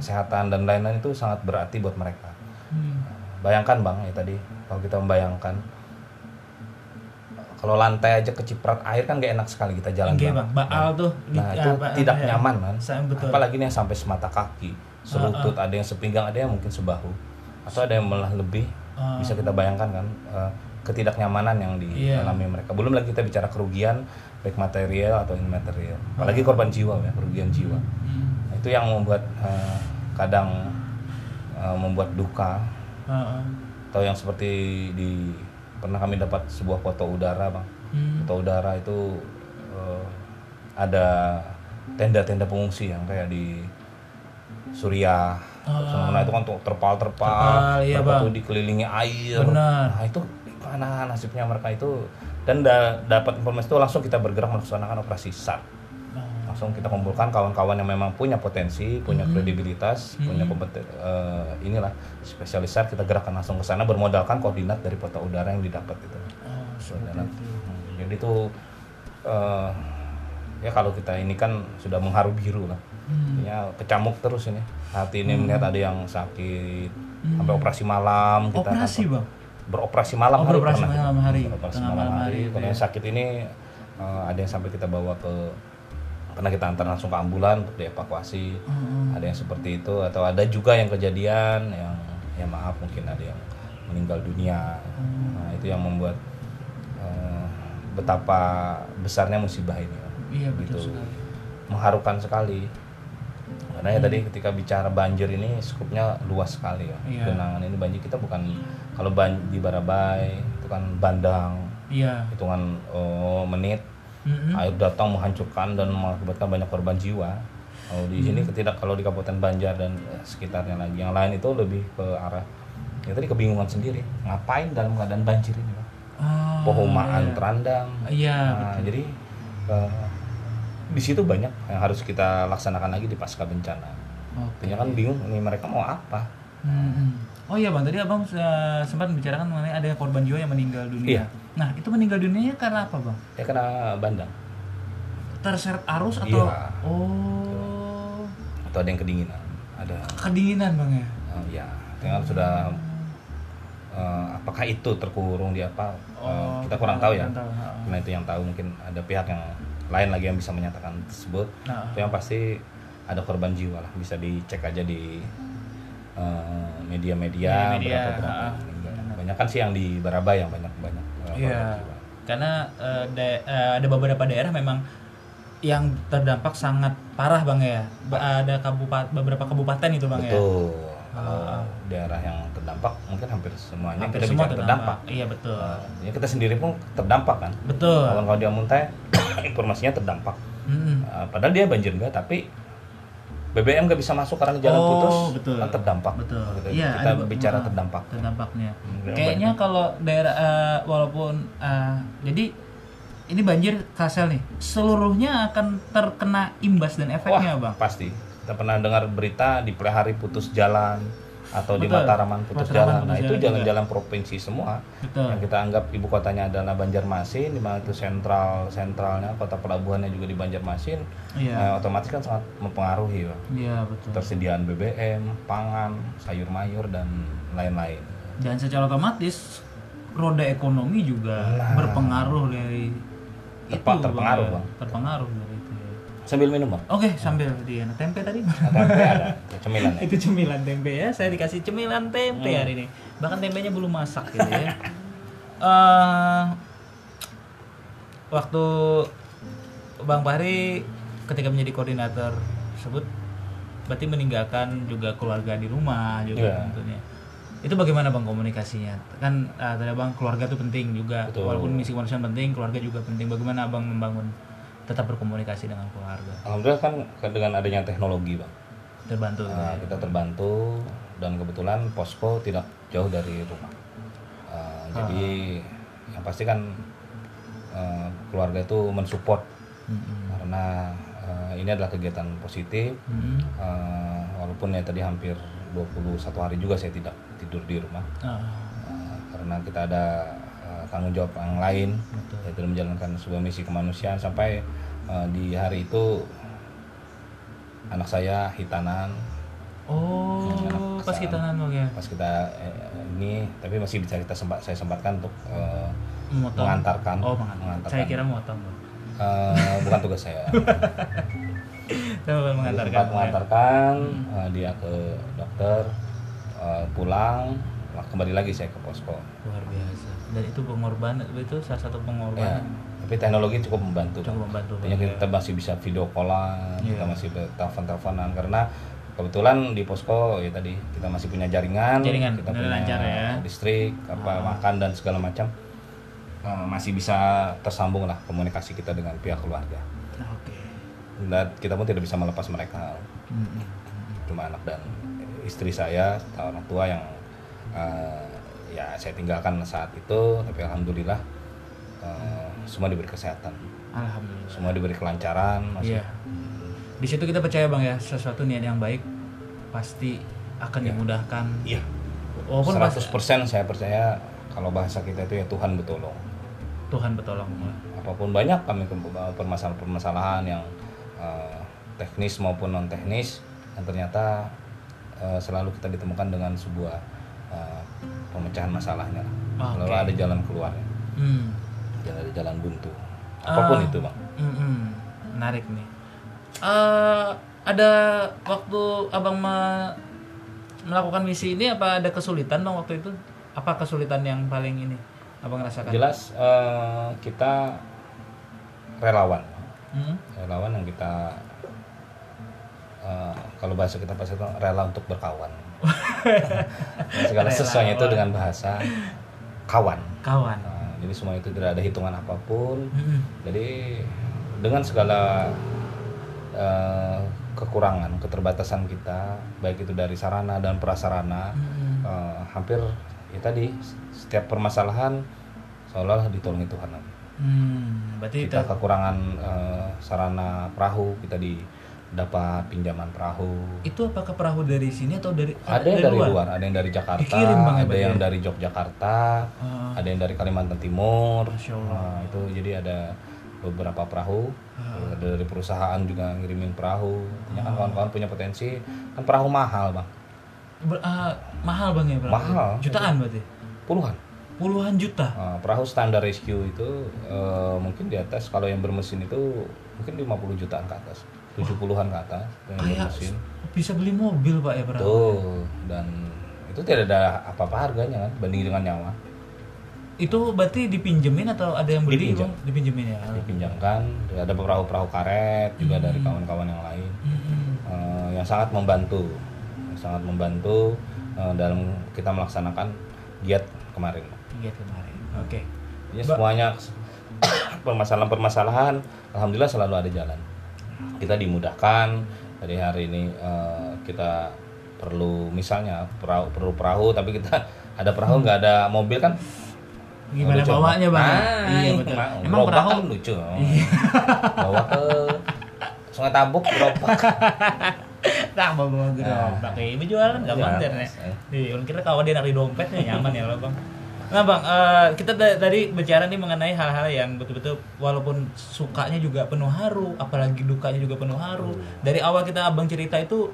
kesehatan dan lain-lain itu sangat berarti buat mereka. Hmm. Bayangkan bang ya tadi kalau kita membayangkan kalau lantai aja keciprat air kan gak enak sekali kita jalan Oke Bang. bang, Baal tuh. Nah itu ah, Ba- tidak ya. nyaman kan. Betul. Apalagi nih yang sampai semata kaki, selutut, ada yang sepinggang, ada yang mungkin sebahu, atau ada yang malah lebih. Ah. Bisa kita bayangkan kan eh, ketidaknyamanan yang Iya. dialami mereka. Belum lagi kita bicara kerugian baik material atau immaterial. Apalagi korban jiwa ya, kerugian jiwa. Hmm. Nah, itu yang membuat eh, kadang eh, membuat duka Ah, ah. atau yang seperti di pernah kami dapat sebuah foto udara bang Hmm. foto udara itu eh, ada tenda-tenda pengungsi yang kayak di Suriah Sementara itu kan terpal-terpal Terpal, iya, Bang. dikelilingi air Benar. nah itu gimana nasibnya mereka itu dan da- dapat informasi itu langsung kita bergerak melaksanakan operasi SAR langsung kita kumpulkan kawan-kawan yang memang punya potensi, punya Hmm. kredibilitas, punya kompeten eh, inilah spesialis SAR kita gerakkan langsung ke sana bermodalkan koordinat dari foto udara yang didapat itu. Oh, itu. Hmm, Jadi itu eh, ya kalau kita ini kan sudah mengharu biru lah, Hmm. ya kecamuk terus ini. Hati ini melihat ada yang sakit, sampai operasi malam kita Hmm. Operasi bang. Beroperasi malam Oh, hari beroperasi pernah malam hari. Beroperasi malam malam hari. hari, Kalau iya. yang sakit ini eh, ada yang sampai kita bawa ke pernah kita antar langsung ke ambulan untuk dievakuasi. Hmm. Ada yang seperti itu atau ada juga yang kejadian yang ya maaf mungkin ada yang meninggal dunia. Hmm. Nah, itu yang membuat eh, betapa besarnya musibah ini. Iya betul Gitu. sekali. Mengharukan sekali. Karena ya tadi ketika bicara banjir ini skupnya luas sekali ya. Iya. Genangan ini banjir kita bukan kalau ban di Barabai itu kan bandang Iya. hitungan oh, menit Mm-mm. air datang menghancurkan dan mengakibatkan banyak korban jiwa. Kalau di sini tidak kalau di Kabupaten Banjar dan eh, sekitarnya lagi yang lain itu lebih ke arah ya tadi kebingungan sendiri ngapain dalam keadaan banjir ini Pak? Ah, Pohomaan iya. terandam. Iya, Nah, jadi eh, di situ banyak yang harus kita laksanakan lagi di pasca bencana. Oke. Artinya kan bingung ini mereka mau apa? Mm-mm. Oh iya bang, tadi abang eh, sempat membicarakan mengenai ada korban jiwa yang meninggal dunia. Iya. Nah itu meninggal dunianya karena apa bang? Ya kena bandang Terseret arus atau? Iya. Oh, atau ada yang kedinginan, ada kedinginan bang ya? Eh, ya, tinggal sudah eh, apakah itu terkurung di apa? eh, Oh, kita kurang tahu ya. tahu. Karena itu yang tahu mungkin ada pihak yang lain lagi yang bisa menyatakan tersebut. Nah. Itu yang pasti ada korban jiwa lah. Bisa dicek aja di eh, media-media Media-media, berapa berapa. meninggal. Banyak kan sih yang di Barabay yang banyak banyak eh, korban Iya. jiwa. Karena eh, da- eh, ada beberapa daerah memang yang terdampak sangat parah bang ya. Ba- Ada kabupaten beberapa kabupaten itu bang ya. Kalau daerah yang terdampak mungkin hampir semuanya Hampir kita semua bicara terdampak. Iya betul. Eh, ya kita sendiri pun terdampak kan. betul. Kawan-kawan dia Muntai informasinya terdampak. Mm-mm. Uh, padahal dia banjir enggak, tapi BBM nggak bisa masuk karena jalan Oh, putus, betul. kan terdampak. Betul. Gitu. Iya, Kita ada- bicara ah, terdampak. terdampaknya. Hmm, Kayaknya kalau daerah eh, walaupun eh, jadi ini banjir Kasel nih, seluruhnya akan terkena imbas dan efeknya, Wah, Bang. pasti. Kita pernah dengar berita di Pelihari putus jalan, atau di Betul. Mataraman putus Mataraman jalan. Nah, itu jalan jalan-jalan provinsi semua. Betul. Yang kita anggap ibu kotanya adalah Banjarmasin, di mana itu sentral sentralnya kota pelabuhannya juga di Banjarmasin. Iya. Nah, otomatis kan sangat mempengaruhi, Bang. Iya betul. Tersediaan BBM, pangan, sayur mayur dan lain-lain. Dan secara otomatis roda ekonomi juga Nah. berpengaruh dari Terpa- itu, terpengaruh, ya. Bang. Terpengaruh dari ya. Sambil minum, Bang. Oke, sambil di tempe tadi. Nah, tempe ada, cemilan. ya? itu cemilan tempe ya. Saya dikasih cemilan tempe Hmm. hari ini. Bahkan tempenya belum masak gitu ya. Eh, waktu Bang Fahri ketika menjadi koordinator tersebut berarti meninggalkan juga keluarga di rumah juga Iya. tentunya. Itu bagaimana Bang komunikasinya? Kan tadi Bang keluarga itu penting juga. Betul. Walaupun misi kemanusiaan penting, keluarga juga penting. Bagaimana Abang membangun tetap berkomunikasi dengan keluarga? Alhamdulillah kan dengan adanya teknologi, Bang. Terbantu. Nah, kita terbantu dan kebetulan posko tidak jauh dari rumah. Uh, Jadi yang pasti kan uh, keluarga itu mensupport Mm-mm. karena uh, ini adalah kegiatan positif. Mm-mm. Uh, walaupun ya tadi hampir 21 hari juga saya tidak tidur di rumah Ah, Uh, karena kita ada tanggung jawab yang lain betul. yaitu menjalankan sebuah misi kemanusiaan sampai uh, di hari itu anak saya hitanan Oh, Anak pas kita nanu ya. pas kita eh, ini tapi masih bisa kita sempat saya sempatkan untuk Motong. mengantarkan Oh, mengantar. mengantarkan. Saya kira motong. Bang. Eh, bukan tugas saya Jadi mengantarkan. sempat mengantarkan Hmm. eh, dia ke dokter eh, pulang kembali lagi saya ke posko Luar biasa. Dan itu pengorbanan itu salah satu ya, pengorbanan. tapi teknologi cukup membantu Cukup membantu. Artinya kita masih bisa video callan, kita Iya. masih telepon teleponan karena kebetulan di posko ya tadi kita masih punya jaringan, Jaringan, kita punya lancar ya. listrik, apa Ah. makan dan segala macam Eh, masih bisa tersambung lah komunikasi kita dengan pihak keluarga. Nah, Oke. Dan kita pun tidak bisa melepas mereka, Mm-mm. cuma anak dan istri saya, orang tua yang eh, ya saya tinggalkan saat itu, tapi alhamdulillah eh, semua diberi kesehatan, Alhamdulillah. semua diberi kelancaran, masih Iya. Di situ kita percaya bang ya sesuatu niat yang baik pasti akan Iya. dimudahkan. Iya. Walaupun pas 100% saya percaya kalau bahasa kita itu ya Tuhan bertolong. Tuhan bertolong. Apa pun banyak kami permasalahan-permasalahan yang eh, teknis maupun non teknis dan ternyata eh, selalu kita ditemukan dengan sebuah eh, pemecahan masalahnya. Oke. Selalu ada jalan keluarnya. Hmm. Jangan ada jalan buntu. Apa pun Ah. itu, Bang. Mm-mm. Menarik nih. Eh, ada waktu abang me- melakukan misi ini apa ada kesulitan bang waktu itu? Apa kesulitan yang paling ini abang rasakan? Jelas eh, kita relawan. Hmm? relawan yang kita eh, kalau bahasa kita pasti itu rela untuk berkawan segala sesuatunya itu dengan bahasa kawan Kawan. Nah, jadi semua itu tidak ada hitungan apa pun Mm-mm. jadi dengan segala eh, kekurangan keterbatasan kita baik itu dari sarana dan prasarana Mm-mm. eh, hampir ya tadi setiap permasalahan seolah ditolongi Tuhan Hmm, berarti kita kekurangan eh, sarana perahu kita di dapat pinjaman perahu itu apakah perahu dari sini atau dari ada yang dari luar? ada yang dari Jakarta Dikirim, Bang, ya, ada yang ya? dari Yogyakarta Ah. ada yang dari Kalimantan Timur Masya Allah. Nah, itu jadi ada beberapa perahu Ah. ada dari perusahaan juga ngirimin perahu Artinya kan kawan-kawan punya potensi kan perahu mahal bang Ber- ah, mahal bang ya perahu? Mahal. Jutaan berarti? puluhan Puluhan juta? Nah, perahu standar rescue itu eh, mungkin di atas kalau yang bermesin itu mungkin 50 jutaan ke atas 70-an ke atas yang Kayak bermesin bisa beli mobil pak ya perahu? Tuh, dan itu tidak ada apa-apa harganya kan banding dengan nyawa. Itu berarti dipinjemin atau ada yang beli Dipinjam. bang? Dipinjemin ya? Dipinjamkan, ada perahu-perahu karet juga dari kawan-kawan yang lain Hmm. eh, yang sangat membantu, yang sangat membantu eh, dalam kita melaksanakan giat kemarin. Iya kemarin. Oke. Jadi Ba- semuanya permasalahan-permasalahan, alhamdulillah selalu ada jalan. Kita dimudahkan dari hari ini eh, kita perlu misalnya perahu perlu perahu tapi kita ada perahu nggak ada mobil kan Gimana Lucu, bawanya bang? Nah, iya betul. nah, Emang gerobak perahu kan lucu. Bawa ke Sungai Tabuk gerobak. tak bang bang gerobak kayak ibu jualan nggak Iya, dan Mas. di kira kalau dia narik dompetnya nyaman ya lo bang nah bang eh, kita tadi bicara nih mengenai hal-hal yang betul-betul walaupun sukanya juga penuh haru apalagi dukanya juga penuh haru. Dari awal kita abang cerita itu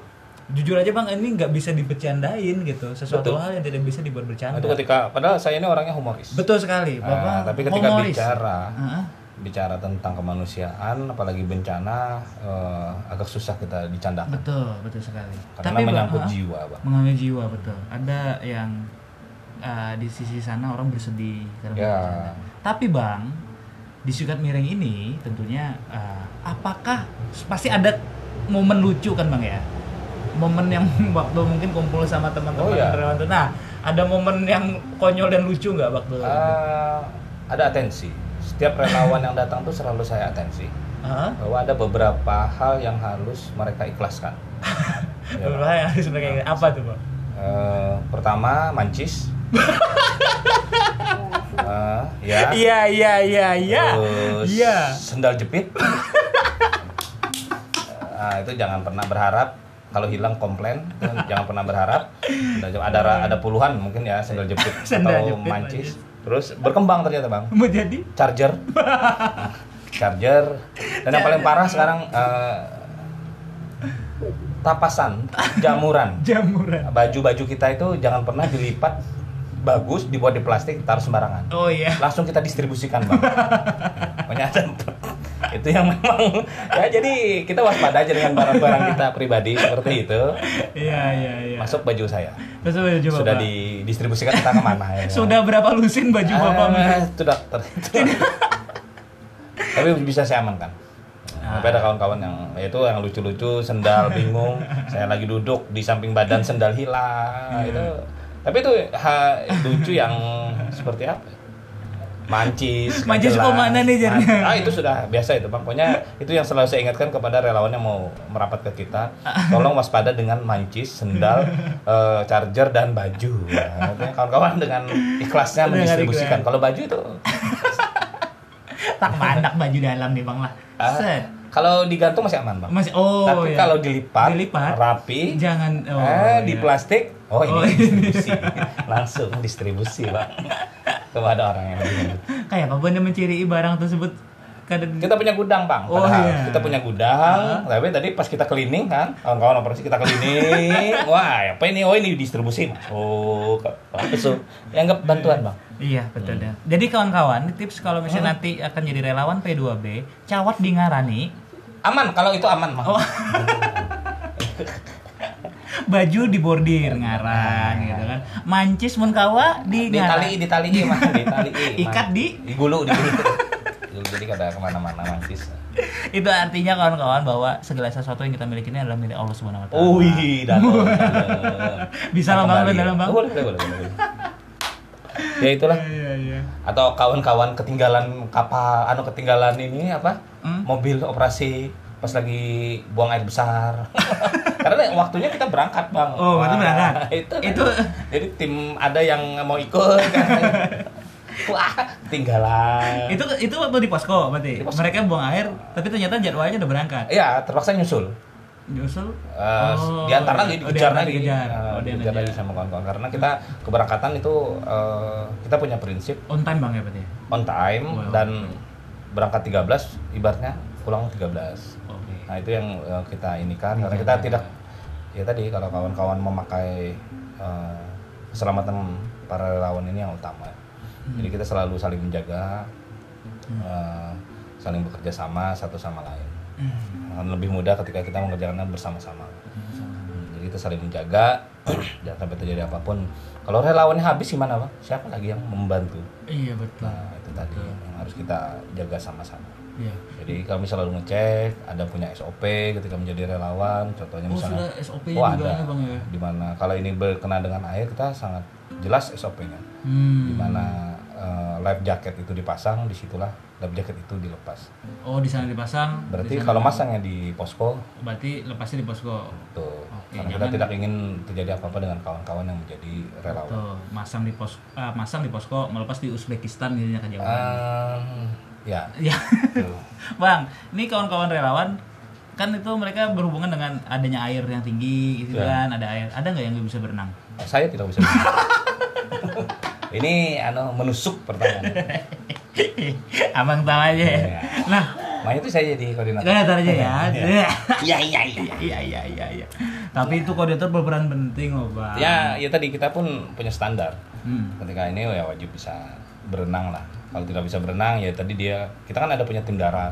jujur aja bang ini nggak bisa dibercandain gitu. Sesuatu Betul. hal yang tidak bisa dibuat bercanda itu ketika padahal saya ini orangnya humoris. Betul sekali Nah, bapak tapi ketika humoris. bicara Heeh. bicara tentang kemanusiaan apalagi bencana eh, agak susah kita dicandakan. Betul betul sekali. Karena Bang, menyangkut heeh. jiwa bang. Mengambil jiwa betul. Ada yang uh, di sisi sana orang bersedih karena Ya. bencana. tapi bang di sukat miring ini tentunya uh, apakah pasti ada momen lucu kan bang ya momen yang waktu mungkin kumpul sama teman-teman Oh, iya. relawan tuh. nah ada momen yang konyol dan lucu nggak waktu Eh, ada atensi setiap relawan yang datang tuh selalu saya atensi Hah? bahwa ada beberapa hal yang harus mereka ikhlaskan Ya. Beberapa yang harus mereka apa tuh bang Eh, pertama mancis Eh, ya. Iya iya iya iya. Iya. sendal jepit. Nah, itu jangan pernah berharap kalau hilang komplain. Jangan pernah berharap. Ada ada puluhan mungkin ya sendal jepit Sendal atau jepit, mancis. terus berkembang ternyata bang. Mau jadi? Charger. Charger. Dan yang paling parah sekarang eh, tapasan jamuran. Jamuran. Baju-baju kita itu jangan pernah dilipat bagus dibuat di plastik taruh sembarangan. Oh iya. Langsung kita distribusikan bang. Pokoknya ada. Itu yang memang ya jadi kita waspada aja dengan barang-barang kita pribadi seperti itu. Iya iya iya. Masuk baju saya. Terus baju sudah Bapak. didistribusikan entah ke mana ya? Sudah berapa lusin baju Bapak? Ah, sudah ter- tapi bisa saya amankan. Ah. tapi ada kawan-kawan yang ya itu yang lucu-lucu sendal bingung. Saya lagi duduk di samping badan sendal hilang Iya. itu tapi itu ha, lucu yang seperti apa? Mancis Mancis jelas. ke mana nih? Man- ah itu sudah biasa itu bang. Pokoknya itu yang selalu saya ingatkan kepada relawan yang mau merapat ke kita tolong waspada dengan mancis sendal eh, charger dan baju. Nah, kawan-kawan dengan ikhlasnya mendistribusikan. kalau baju itu tak mandak baju dalam nih bang lah. ah, Set. kalau digantung masih aman bang Masih oh tapi iya. kalau dilipat, Dilipat. rapi jangan oh, eh, di iya. plastik oh ini Oh, distribusi langsung distribusi bang kepada orang yang bingung. kayak apa yang menciri barang tersebut kadang kita punya gudang bang Oh, padahal iya. kita punya gudang tapi tadi pas kita cleaning kan kawan-kawan operasi kita cleaning wah apa ini oh ini distribusi oh langsung dianggap bantuan bang Iya betul dah. Jadi kawan-kawan, tips kalau misalnya nanti akan jadi relawan P2B, cawat di ngarani, aman kalau itu aman bang Oh. baju di bordir ngaran gitu kan. Mancis mun kawa di di tali di tali mah di tali Ikat di? di gulu di Gulu, jadi kada ke mana-mana mancis Itu artinya kawan-kawan bahwa segala sesuatu yang kita miliki ini adalah milik Allah Subhanahu wa taala. Oh iya, dalam. Bisa kembali. dalam, Bang. Boleh, boleh, boleh. Ya itulah. Iya iya. Atau kawan-kawan ketinggalan kapal, anu ketinggalan ini apa? Hmm? Mobil operasi pas lagi buang air besar. Karena waktunya kita berangkat, Bang. Oh, Wah, berangkat. Itu. Itu- Jadi tim ada yang mau ikut kan. Wah, ketinggalan. Itu itu waktu di posko berarti. Di posko. Mereka buang air, tapi ternyata jadwalnya udah berangkat. Iya, terpaksa nyusul. Nyusul. Eh, Oh, diantar lagi, oh, dikejar lagi, dikejar. Eh, Oh, dikejar diantar. lagi sama kawan-kawan. Karena kita keberangkatan itu eh, kita punya prinsip On time Bang ya berarti. on time Wow. dan berangkat 13, ibaratnya pulang 13. Oke. Nah itu yang eh, kita ini kan, karena kita tidak, ya tadi kalau kawan-kawan memakai eh, keselamatan para relawan ini yang utama. Hmm. Jadi kita selalu saling menjaga, eh, saling bekerja sama satu sama lain. Hmm. Akan lebih mudah ketika kita mengerjakannya bersama-sama. Hmm, Jadi kita saling menjaga, jangan sampai terjadi apa pun. Kalau relawannya habis gimana pak? Siapa lagi yang membantu? Iya betul. Nah itu tadi yang harus kita jaga sama-sama. Iya. Jadi kami selalu ngecek, ada punya SOP ketika menjadi relawan. Contohnya Oh misalnya, SOP-nya oh, ada. ya Bang ya. Di mana kalau ini berkenaan dengan air kita sangat jelas SOP-nya. Hmm. Di mana eh, life jacket itu dipasang, di situlah life jacket itu dilepas. Oh di sana dipasang. Berarti di kalau masangnya di posko, berarti lepasnya di posko. tuh. Oke, Karena kita tidak ingin terjadi apa-apa dengan kawan-kawan yang menjadi relawan. Tuh, masang di pos ah, masang di posko melepas di Uzbekistan gitu ya kejauhan. Ehm, ya. ya. Bang, ini kawan-kawan relawan kan itu mereka berhubungan dengan adanya air yang tinggi gitu Ya. kan ada air ada nggak yang bisa berenang Saya tidak bisa. Ini anu menusuk pertanyaan. abang tahu aja ya Iya. nah Makanya itu saya jadi koordinator. ntar aja ya Iya iya iya. iya iya iya iya tapi itu koordinator berperan penting loh bang Ya, ya tadi kita pun punya standar. Hmm. Ketika ini ya wajib bisa berenang lah. Kalau tidak bisa berenang ya tadi dia kita kan ada punya tim darat,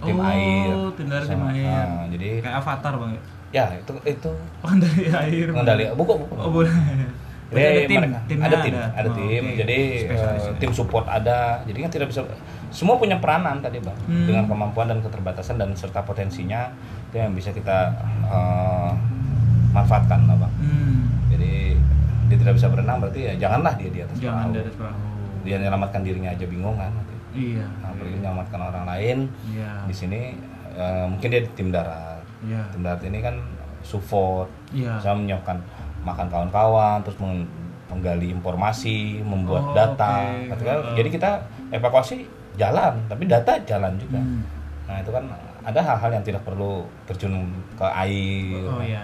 tim Oh, air. tim darat, tim Sama- air. Nah, jadi kayak avatar bang ya itu itu oh dari air pengendali buku buku. oh boleh Jadi ada tim mereka- timnya ada tim, ada, Oh, tim. oke. Jadi eh, ya. tim support ada. Jadi kan tidak bisa semua punya peranan tadi bang, Hmm. dengan kemampuan dan keterbatasan dan serta potensinya itu yang bisa kita eh, manfaatkan lah bang. hmm. Jadi dia tidak bisa berenang berarti ya janganlah dia di atas jangan perahu. dari perahu Dia menyelamatkan dirinya aja bingung kan. nanti. iya Nah, pergi menyelamatkan orang lain iya di sini eh, mungkin dia di tim darat. iya Tim darat ini kan support, iya bisa menyiapkan makan kawan-kawan, terus meng- menggali informasi, membuat Oh, data. Ketika- Heeh. Jadi kita evakuasi jalan, tapi data jalan juga. Hmm. Nah itu kan ada hal-hal yang tidak perlu terjun ke air. Oh iya.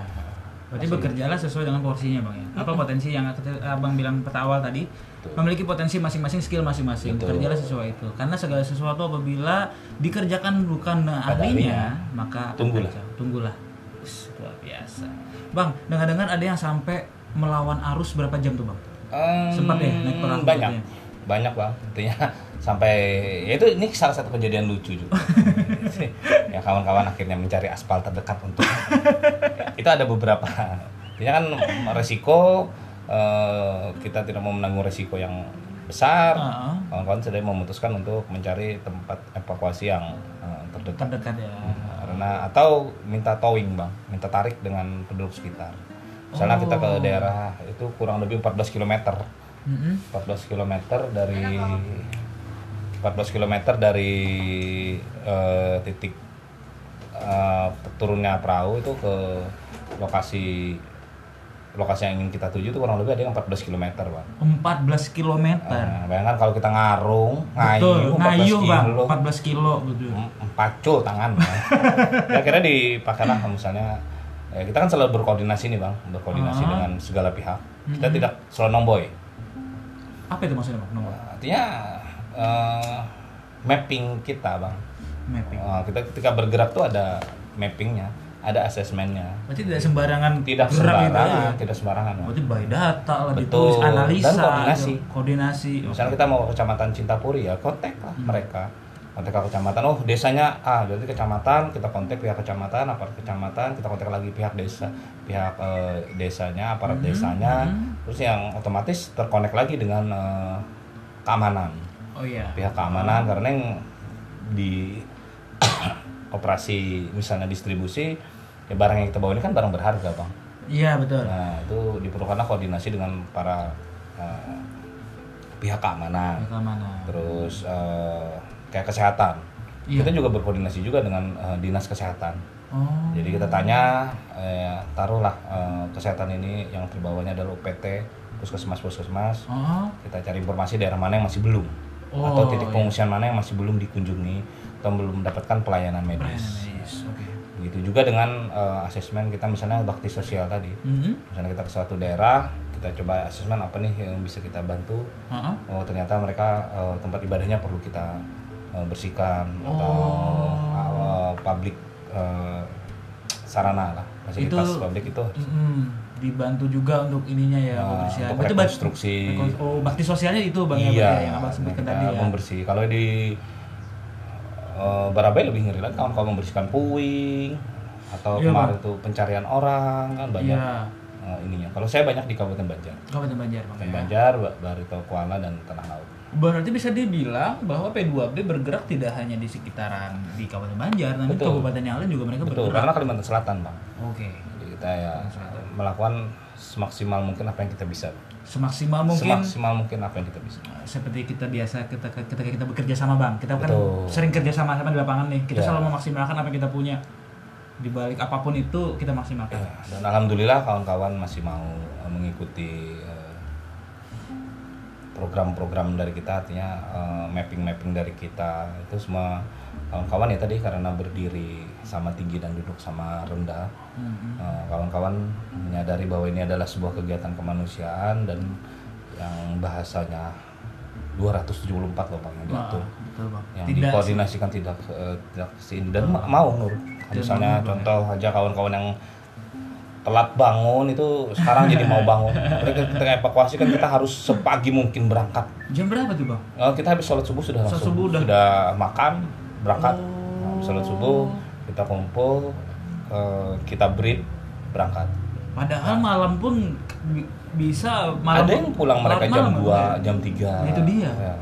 Berarti Masih- bekerjalah sesuai dengan porsinya bang ya. Apa potensi yang abang bilang pada awal tadi memiliki potensi masing-masing skill masing-masing. Bekerjalah sesuai itu. Karena segala sesuatu apabila dikerjakan bukan ahlinya, maka Tunggulah. kacau. Tunggulah. Ush, luar biasa. Bang, dengar-dengar ada yang sampai melawan arus berapa jam tuh bang? Em, Sempat ya naik perahu banyak, gitu banyak bang. Intinya sampai ya itu ini salah satu kejadian lucu juga. ya kawan-kawan akhirnya mencari aspal terdekat untuk itu ada beberapa. Intinya kan resiko eh, kita tidak mau menanggung resiko yang besar. Heeh. Kawan-kawan sudah memutuskan untuk mencari tempat evakuasi yang eh, terdekat. Terdekat ya. Karena atau minta towing bang, minta tarik dengan penduduk sekitar. Misalnya kita ke Oh. daerah itu kurang lebih 14 km, Mm-mm. 14 km dari 14 km dari eh, titik eh, turunnya perahu itu ke lokasi lokasi yang ingin kita tuju itu kurang lebih ada yang 14 km bang. 14 km. Nah, bayangkan kalau kita ngarung, Betul, ngayuh 14 ngayuh bang, kilo, 14 kilo gitu. empacul tangan ya. ya akhirnya dipakailah misalnya ya kita kan selalu berkoordinasi nih bang berkoordinasi Ah. dengan segala pihak kita Mhm. tidak selalu nomboy Apa itu maksudnya bang? Nomor artinya eh, mapping kita bang mapping. Eh, kita ketika bergerak tuh ada mappingnya ada asesmennya Berarti tidak sembarangan tidak gitu sembarangan aja. tidak sembarangan. Berarti by data lah Betul. ditulis analisa Dan koordinasi. gitu. koordinasi. misalnya kita mau ke kecamatan Cintapuri ya kontak lah Hmm. mereka kontak ke kecamatan oh desanya A berarti kecamatan kita kontak pihak kecamatan aparat kecamatan kita kontak lagi pihak desa pihak eh, desanya aparat Hmm, desanya hmm. terus yang otomatis terkonek lagi dengan eh, keamanan Oh iya. pihak keamanan karena yang di operasi misalnya distribusi ya barang yang kita bawa ini kan barang berharga bang Iya betul. Nah, itu diperlukanlah koordinasi dengan para eh, pihak keamanan. Yang mana? Terus eh, kayak kesehatan. Iya. Kita juga berkoordinasi juga dengan eh, dinas kesehatan. Oh. Jadi kita tanya, eh, taruhlah eh, kesehatan ini yang terbawahnya adalah UPT, puskesmas puskesmas. Oh. Kita cari informasi daerah mana yang masih belum, Oh, atau titik iya. pengungsian mana yang masih belum dikunjungi atau belum mendapatkan pelayanan Pelayanan medis. medis. Oke. Gitu juga dengan eh, asesmen kita misalnya bakti sosial tadi Mhm. misalnya kita ke suatu daerah kita coba asesmen apa nih yang bisa kita bantu Heeh. oh ternyata mereka eh, tempat ibadahnya perlu kita eh, bersihkan atau Oh. eh, publik eh, sarana lah fasilitas Itu- publik itu Mhm. Dibantu juga untuk ininya ya Nah, kebersihan. untuk rekonstruksi. rekon- Oh, bakti sosialnya itu Bang ya, iya ya, yang Abang sebutkan kita tadi ya. membersih kalau di eh, Barabai lebih ngeri lagi kawan-kawan membersihkan puing atau Iya, kemarin itu pencarian orang kan banyak Iya. eh, ininya kalau saya banyak di Kabupaten Banjar Kabupaten Banjar Bang. Kabupaten ya. Banjar, Ba- Barito Kuala dan Tanah Laut. Berarti bisa dibilang bahwa P2B bergerak tidak hanya di sekitaran di Kabupaten Banjar, namun Betul. kabupaten yang lain juga mereka Betul, bergerak. karena Kalimantan Selatan, Bang. Oke. Jadi kita ya melakukan semaksimal mungkin apa yang kita bisa. Semaksimal mungkin Semaksimal mungkin apa yang kita bisa. seperti kita biasa ketika, ketika kita bekerja sama bang kita kan Betul. sering kerja sama sama di lapangan nih kita Ya. selalu memaksimalkan apa yang kita punya di balik apa pun itu kita maksimalkan Ya, dan alhamdulillah kawan-kawan masih mau eh, mengikuti eh, program-program dari kita artinya eh, mapping-mapping dari kita itu semua kawan-kawan ya tadi karena berdiri sama tinggi dan duduk sama rendah. Hmm. Eh, kawan-kawan menyadari bahwa ini adalah sebuah kegiatan kemanusiaan dan yang bahasanya 274 loh bang yang diatur. yang Tidak dikoordinasikan tidak eh, tidak dan ma- mau nur. Misalnya contoh aja kawan-kawan yang telat bangun itu sekarang jadi mau bangun. Mereka ketika evakuasi kan kita harus sepagi mungkin berangkat. Jam berapa tuh bang? Eh, kita habis sholat subuh sudah Sholat langsung. subuh udah. sudah makan berangkat. Oh. Nah, sholat subuh kita kumpul eh, kita brief berangkat Padahal malam pun bi- bisa malam. ada yang pulang mereka jam malam, 2 jam 3 Itu dia. ya.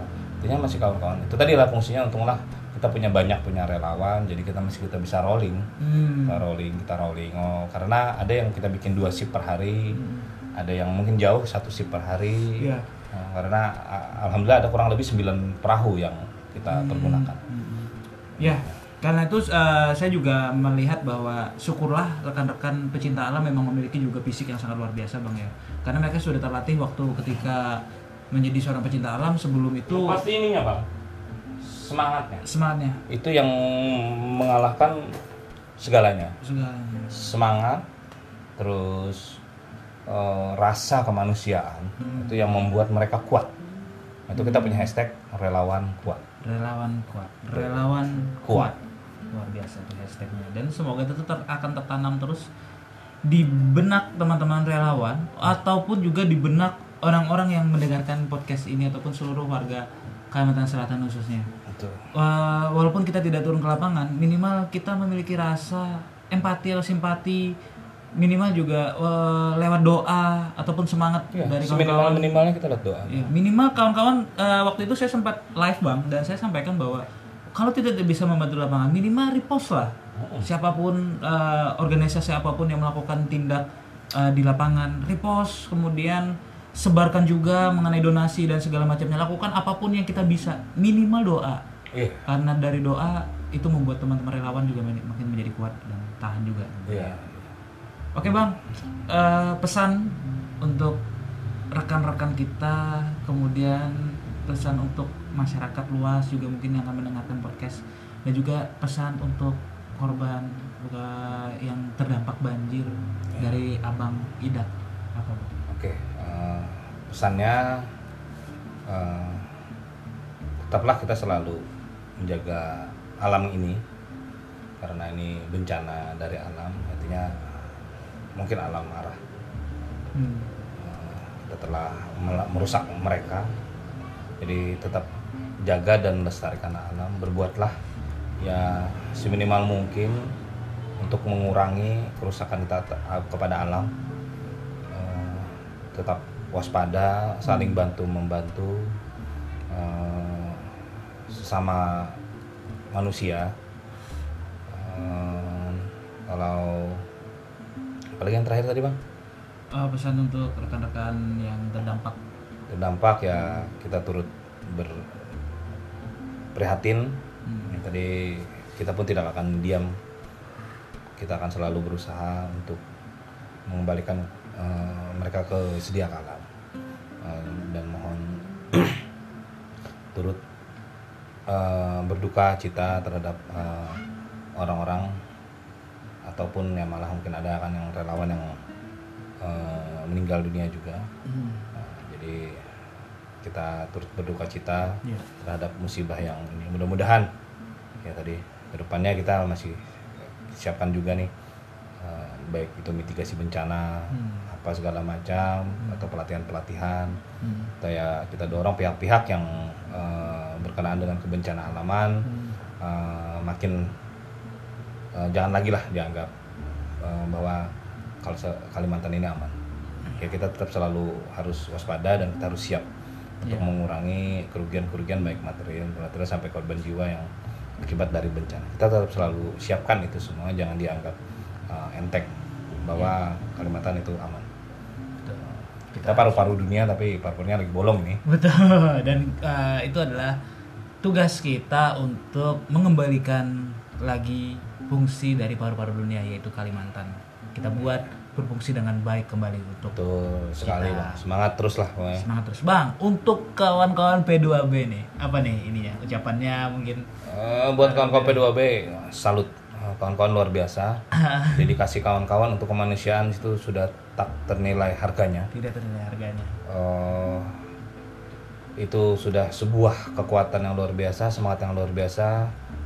Masih kawan-kawan itu tadi lah fungsinya untunglah kita punya banyak punya relawan jadi kita masih kita bisa rolling Hmm. kita rolling kita rolling oh karena ada yang kita bikin dua shift per hari Hmm. ada yang mungkin jauh satu shift per hari Iya. Nah, karena a- alhamdulillah ada kurang lebih 9 perahu yang kita pergunakan Hmm. Ya, karena itu eh, saya juga melihat bahwa syukurlah rekan-rekan pecinta alam memang memiliki juga fisik yang sangat luar biasa bang ya. Karena mereka sudah terlatih waktu ketika menjadi seorang pecinta alam sebelum itu pasti ininya bang. Semangatnya. Semangatnya. Itu yang mengalahkan segalanya. Segalanya. semangat terus eh, rasa kemanusiaan. Itu yang membuat mereka kuat. Itu kita punya hashtag relawan kuat. Relawan kuat, relawan Kuat. kuat. Luar biasa tuh hashtagnya. Dan semoga itu ter- akan tertanam terus di benak teman-teman relawan ataupun juga di benak orang-orang yang mendengarkan podcast ini ataupun seluruh warga Kalimantan Selatan khususnya. Wah, walaupun kita tidak turun ke lapangan, minimal kita memiliki rasa empati atau simpati, minimal juga eh, lewat doa ataupun semangat ya, dari kawan-kawan. minimalnya kita lihat doa Ya, minimal kawan-kawan eh, waktu itu saya sempat live bang dan saya sampaikan bahwa kalau tidak bisa membantu lapangan, minimal repost lah. Siapa pun eh, organisasi apa pun yang melakukan tindak eh, di lapangan, repost kemudian sebarkan juga mengenai donasi dan segala macamnya. Lakukan apa pun yang kita bisa, minimal doa. iya Karena dari doa itu membuat teman-teman relawan juga makin menjadi kuat dan tahan juga. iya Oke bang, Eh, pesan untuk rekan-rekan kita, kemudian pesan untuk masyarakat luas juga mungkin yang akan mendengarkan podcast, dan juga pesan untuk korban uh, yang terdampak banjir dari Abang Idak. Apa oke eh, pesannya eh, tetaplah kita selalu menjaga alam ini karena ini bencana dari alam artinya mungkin alam marah Hmm. Eh, kita telah merusak mereka jadi tetap jaga dan lestarikan alam. Berbuatlah ya seminimal mungkin untuk mengurangi kerusakan kita te- kepada alam. Eh, tetap waspada saling bantu membantu eh, sesama manusia. Eh, kalau apalagi yang terakhir tadi bang? Eh, pesan untuk rekan-rekan yang terdampak. terdampak ya kita turut berprihatin Hmm. Tadi kita pun tidak akan diam kita akan selalu berusaha untuk mengembalikan eh, mereka ke sedia kala Eh, dan mohon turut eh, berduka cita terhadap orang-orang ataupun ya malah mungkin ada kan yang relawan yang eh, meninggal dunia juga. Nah, jadi kita turut berduka cita Iya. terhadap musibah yang ini. Mudah-mudahan ya tadi ke depannya kita masih siapkan juga nih eh, baik itu mitigasi bencana Hmm. apa segala macam atau pelatihan-pelatihan Hmm. atau ya kita dorong pihak-pihak yang eh, berkenaan dengan kebencanaan alaman Hmm. eh, makin eh, jangan lagi lah dianggap eh, bahwa kalau Kalimantan ini aman. Ya kita tetap selalu harus waspada dan kita harus siap untuk Ya. mengurangi kerugian-kerugian baik material, material sampai korban jiwa yang akibat dari bencana. Kita tetap selalu siapkan itu semua, jangan dianggap eh, enteng bahwa Kalimantan itu aman. Betul. Kita paru-paru dunia tapi paru-parunya lagi bolong nih. Betul. Dan uh, itu adalah tugas kita untuk mengembalikan lagi fungsi dari paru-paru dunia yaitu Kalimantan. Kita buat berfungsi dengan baik kembali untuk Betul sekali Kita- bang. Semangat terus lah pokoknya. semangat terus bang untuk kawan-kawan P2B nih apa nih ini ya ucapannya mungkin Eh, buat kawan-kawan P2B salut Eh, kawan-kawan luar biasa. Dedikasi kawan-kawan untuk kemanusiaan itu sudah tak ternilai harganya. tidak ternilai harganya Eh, itu sudah sebuah kekuatan yang luar biasa, semangat yang luar biasa.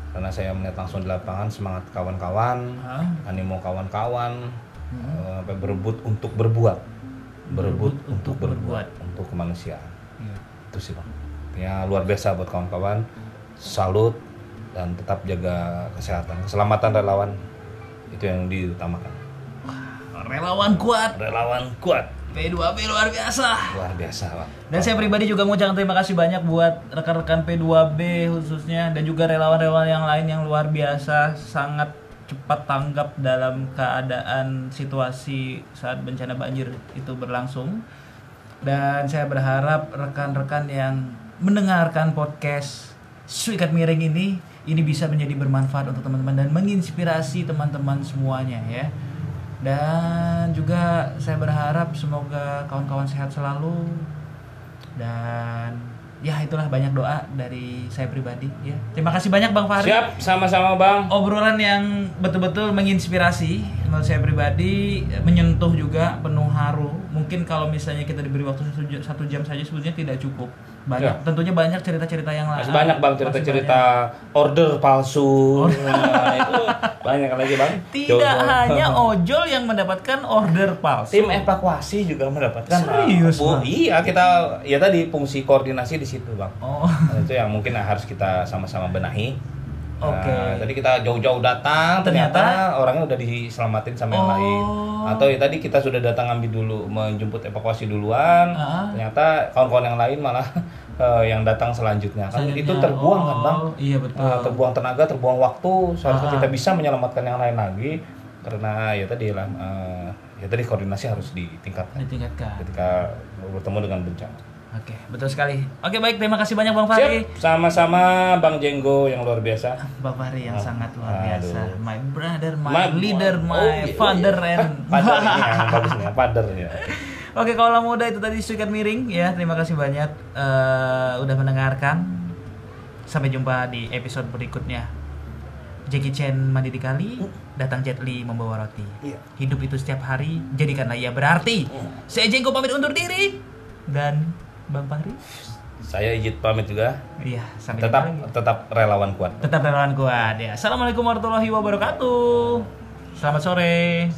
Karena saya melihat langsung di lapangan semangat kawan-kawan, animo kawan-kawan, sampai berebut untuk berbuat, berebut untuk berbuat untuk kemanusiaan. Iya. Itu sih bang. Ya luar biasa buat kawan-kawan. Salut dan tetap jaga kesehatan, keselamatan relawan itu yang diutamakan. relawan kuat Relawan kuat, P2B luar biasa luar biasa bang. Dan saya pribadi juga mau ucapkan terima kasih banyak buat rekan-rekan P2B khususnya dan juga relawan-relawan yang lain yang luar biasa sangat cepat tanggap dalam keadaan situasi saat bencana banjir itu berlangsung. Dan saya berharap rekan-rekan yang mendengarkan podcast Suikat Miring ini ini bisa menjadi bermanfaat untuk teman-teman dan menginspirasi teman-teman semuanya ya. Dan juga saya berharap semoga kawan-kawan sehat selalu dan ya itulah banyak doa dari saya pribadi ya. Terima kasih banyak Bang Fahri. Siap, sama-sama bang. Obrolan yang betul-betul menginspirasi menurut saya pribadi menyentuh juga penuh haru. Mungkin kalau misalnya kita diberi waktu satu jam, satu jam saja sebetulnya tidak cukup. Banyak, Ya. tentunya banyak cerita-cerita yang lain. Banyak bang cerita-cerita order palsu. Nah, itu banyak lagi bang. Tidak Jodoh. hanya ojol yang mendapatkan order palsu. tim evakuasi juga mendapatkan. Serius, Bu, Bang? Iya kita ya tadi fungsi koordinasi di situ bang. Oh, Nah, itu yang mungkin harus kita sama-sama benahi. Nah, Oke. tadi kita jauh-jauh datang, ternyata, Ternyata? orangnya udah diselamatin sama yang Oh. lain. Atau ya tadi kita sudah datang ambil dulu, menjemput evakuasi duluan. Ah. Ternyata kawan-kawan yang lain malah eh, yang datang selanjutnya. Kan Selanjutnya. itu terbuang kan bang? Oh, Iya betul. Nah, terbuang tenaga, terbuang waktu. Seharusnya Ah. kita bisa menyelamatkan yang lain lagi. Karena ya tadi lah, eh, ya tadi koordinasi harus ditingkatkan Ditingkatkan. ketika bertemu dengan bencana. Oke, betul sekali. Oke, baik. Terima kasih banyak Bang Fahri. Sama-sama Bang Jenggo yang luar biasa. Bang Fahri yang Ah, sangat luar aduh. biasa. My brother, my, Ma- leader, oh, my iya, oh, father iya. and Father ini yang bagus nih, father ya. Oke, kalau muda itu tadi Suikat Miring ya. Terima kasih banyak eh, udah mendengarkan. Sampai jumpa di episode berikutnya. Jackie Chan mandi di kali, datang Jet Li membawa roti. Iya. Hidup itu setiap hari, jadikanlah ia berarti. Saya Jengko pamit undur diri dan Bang Fahri. Saya Ijit pamit juga. Iya, sampai Tetap jumpa lagi. tetap relawan kuat. Tetap relawan kuat ya. Assalamualaikum warahmatullahi wabarakatuh. Selamat sore.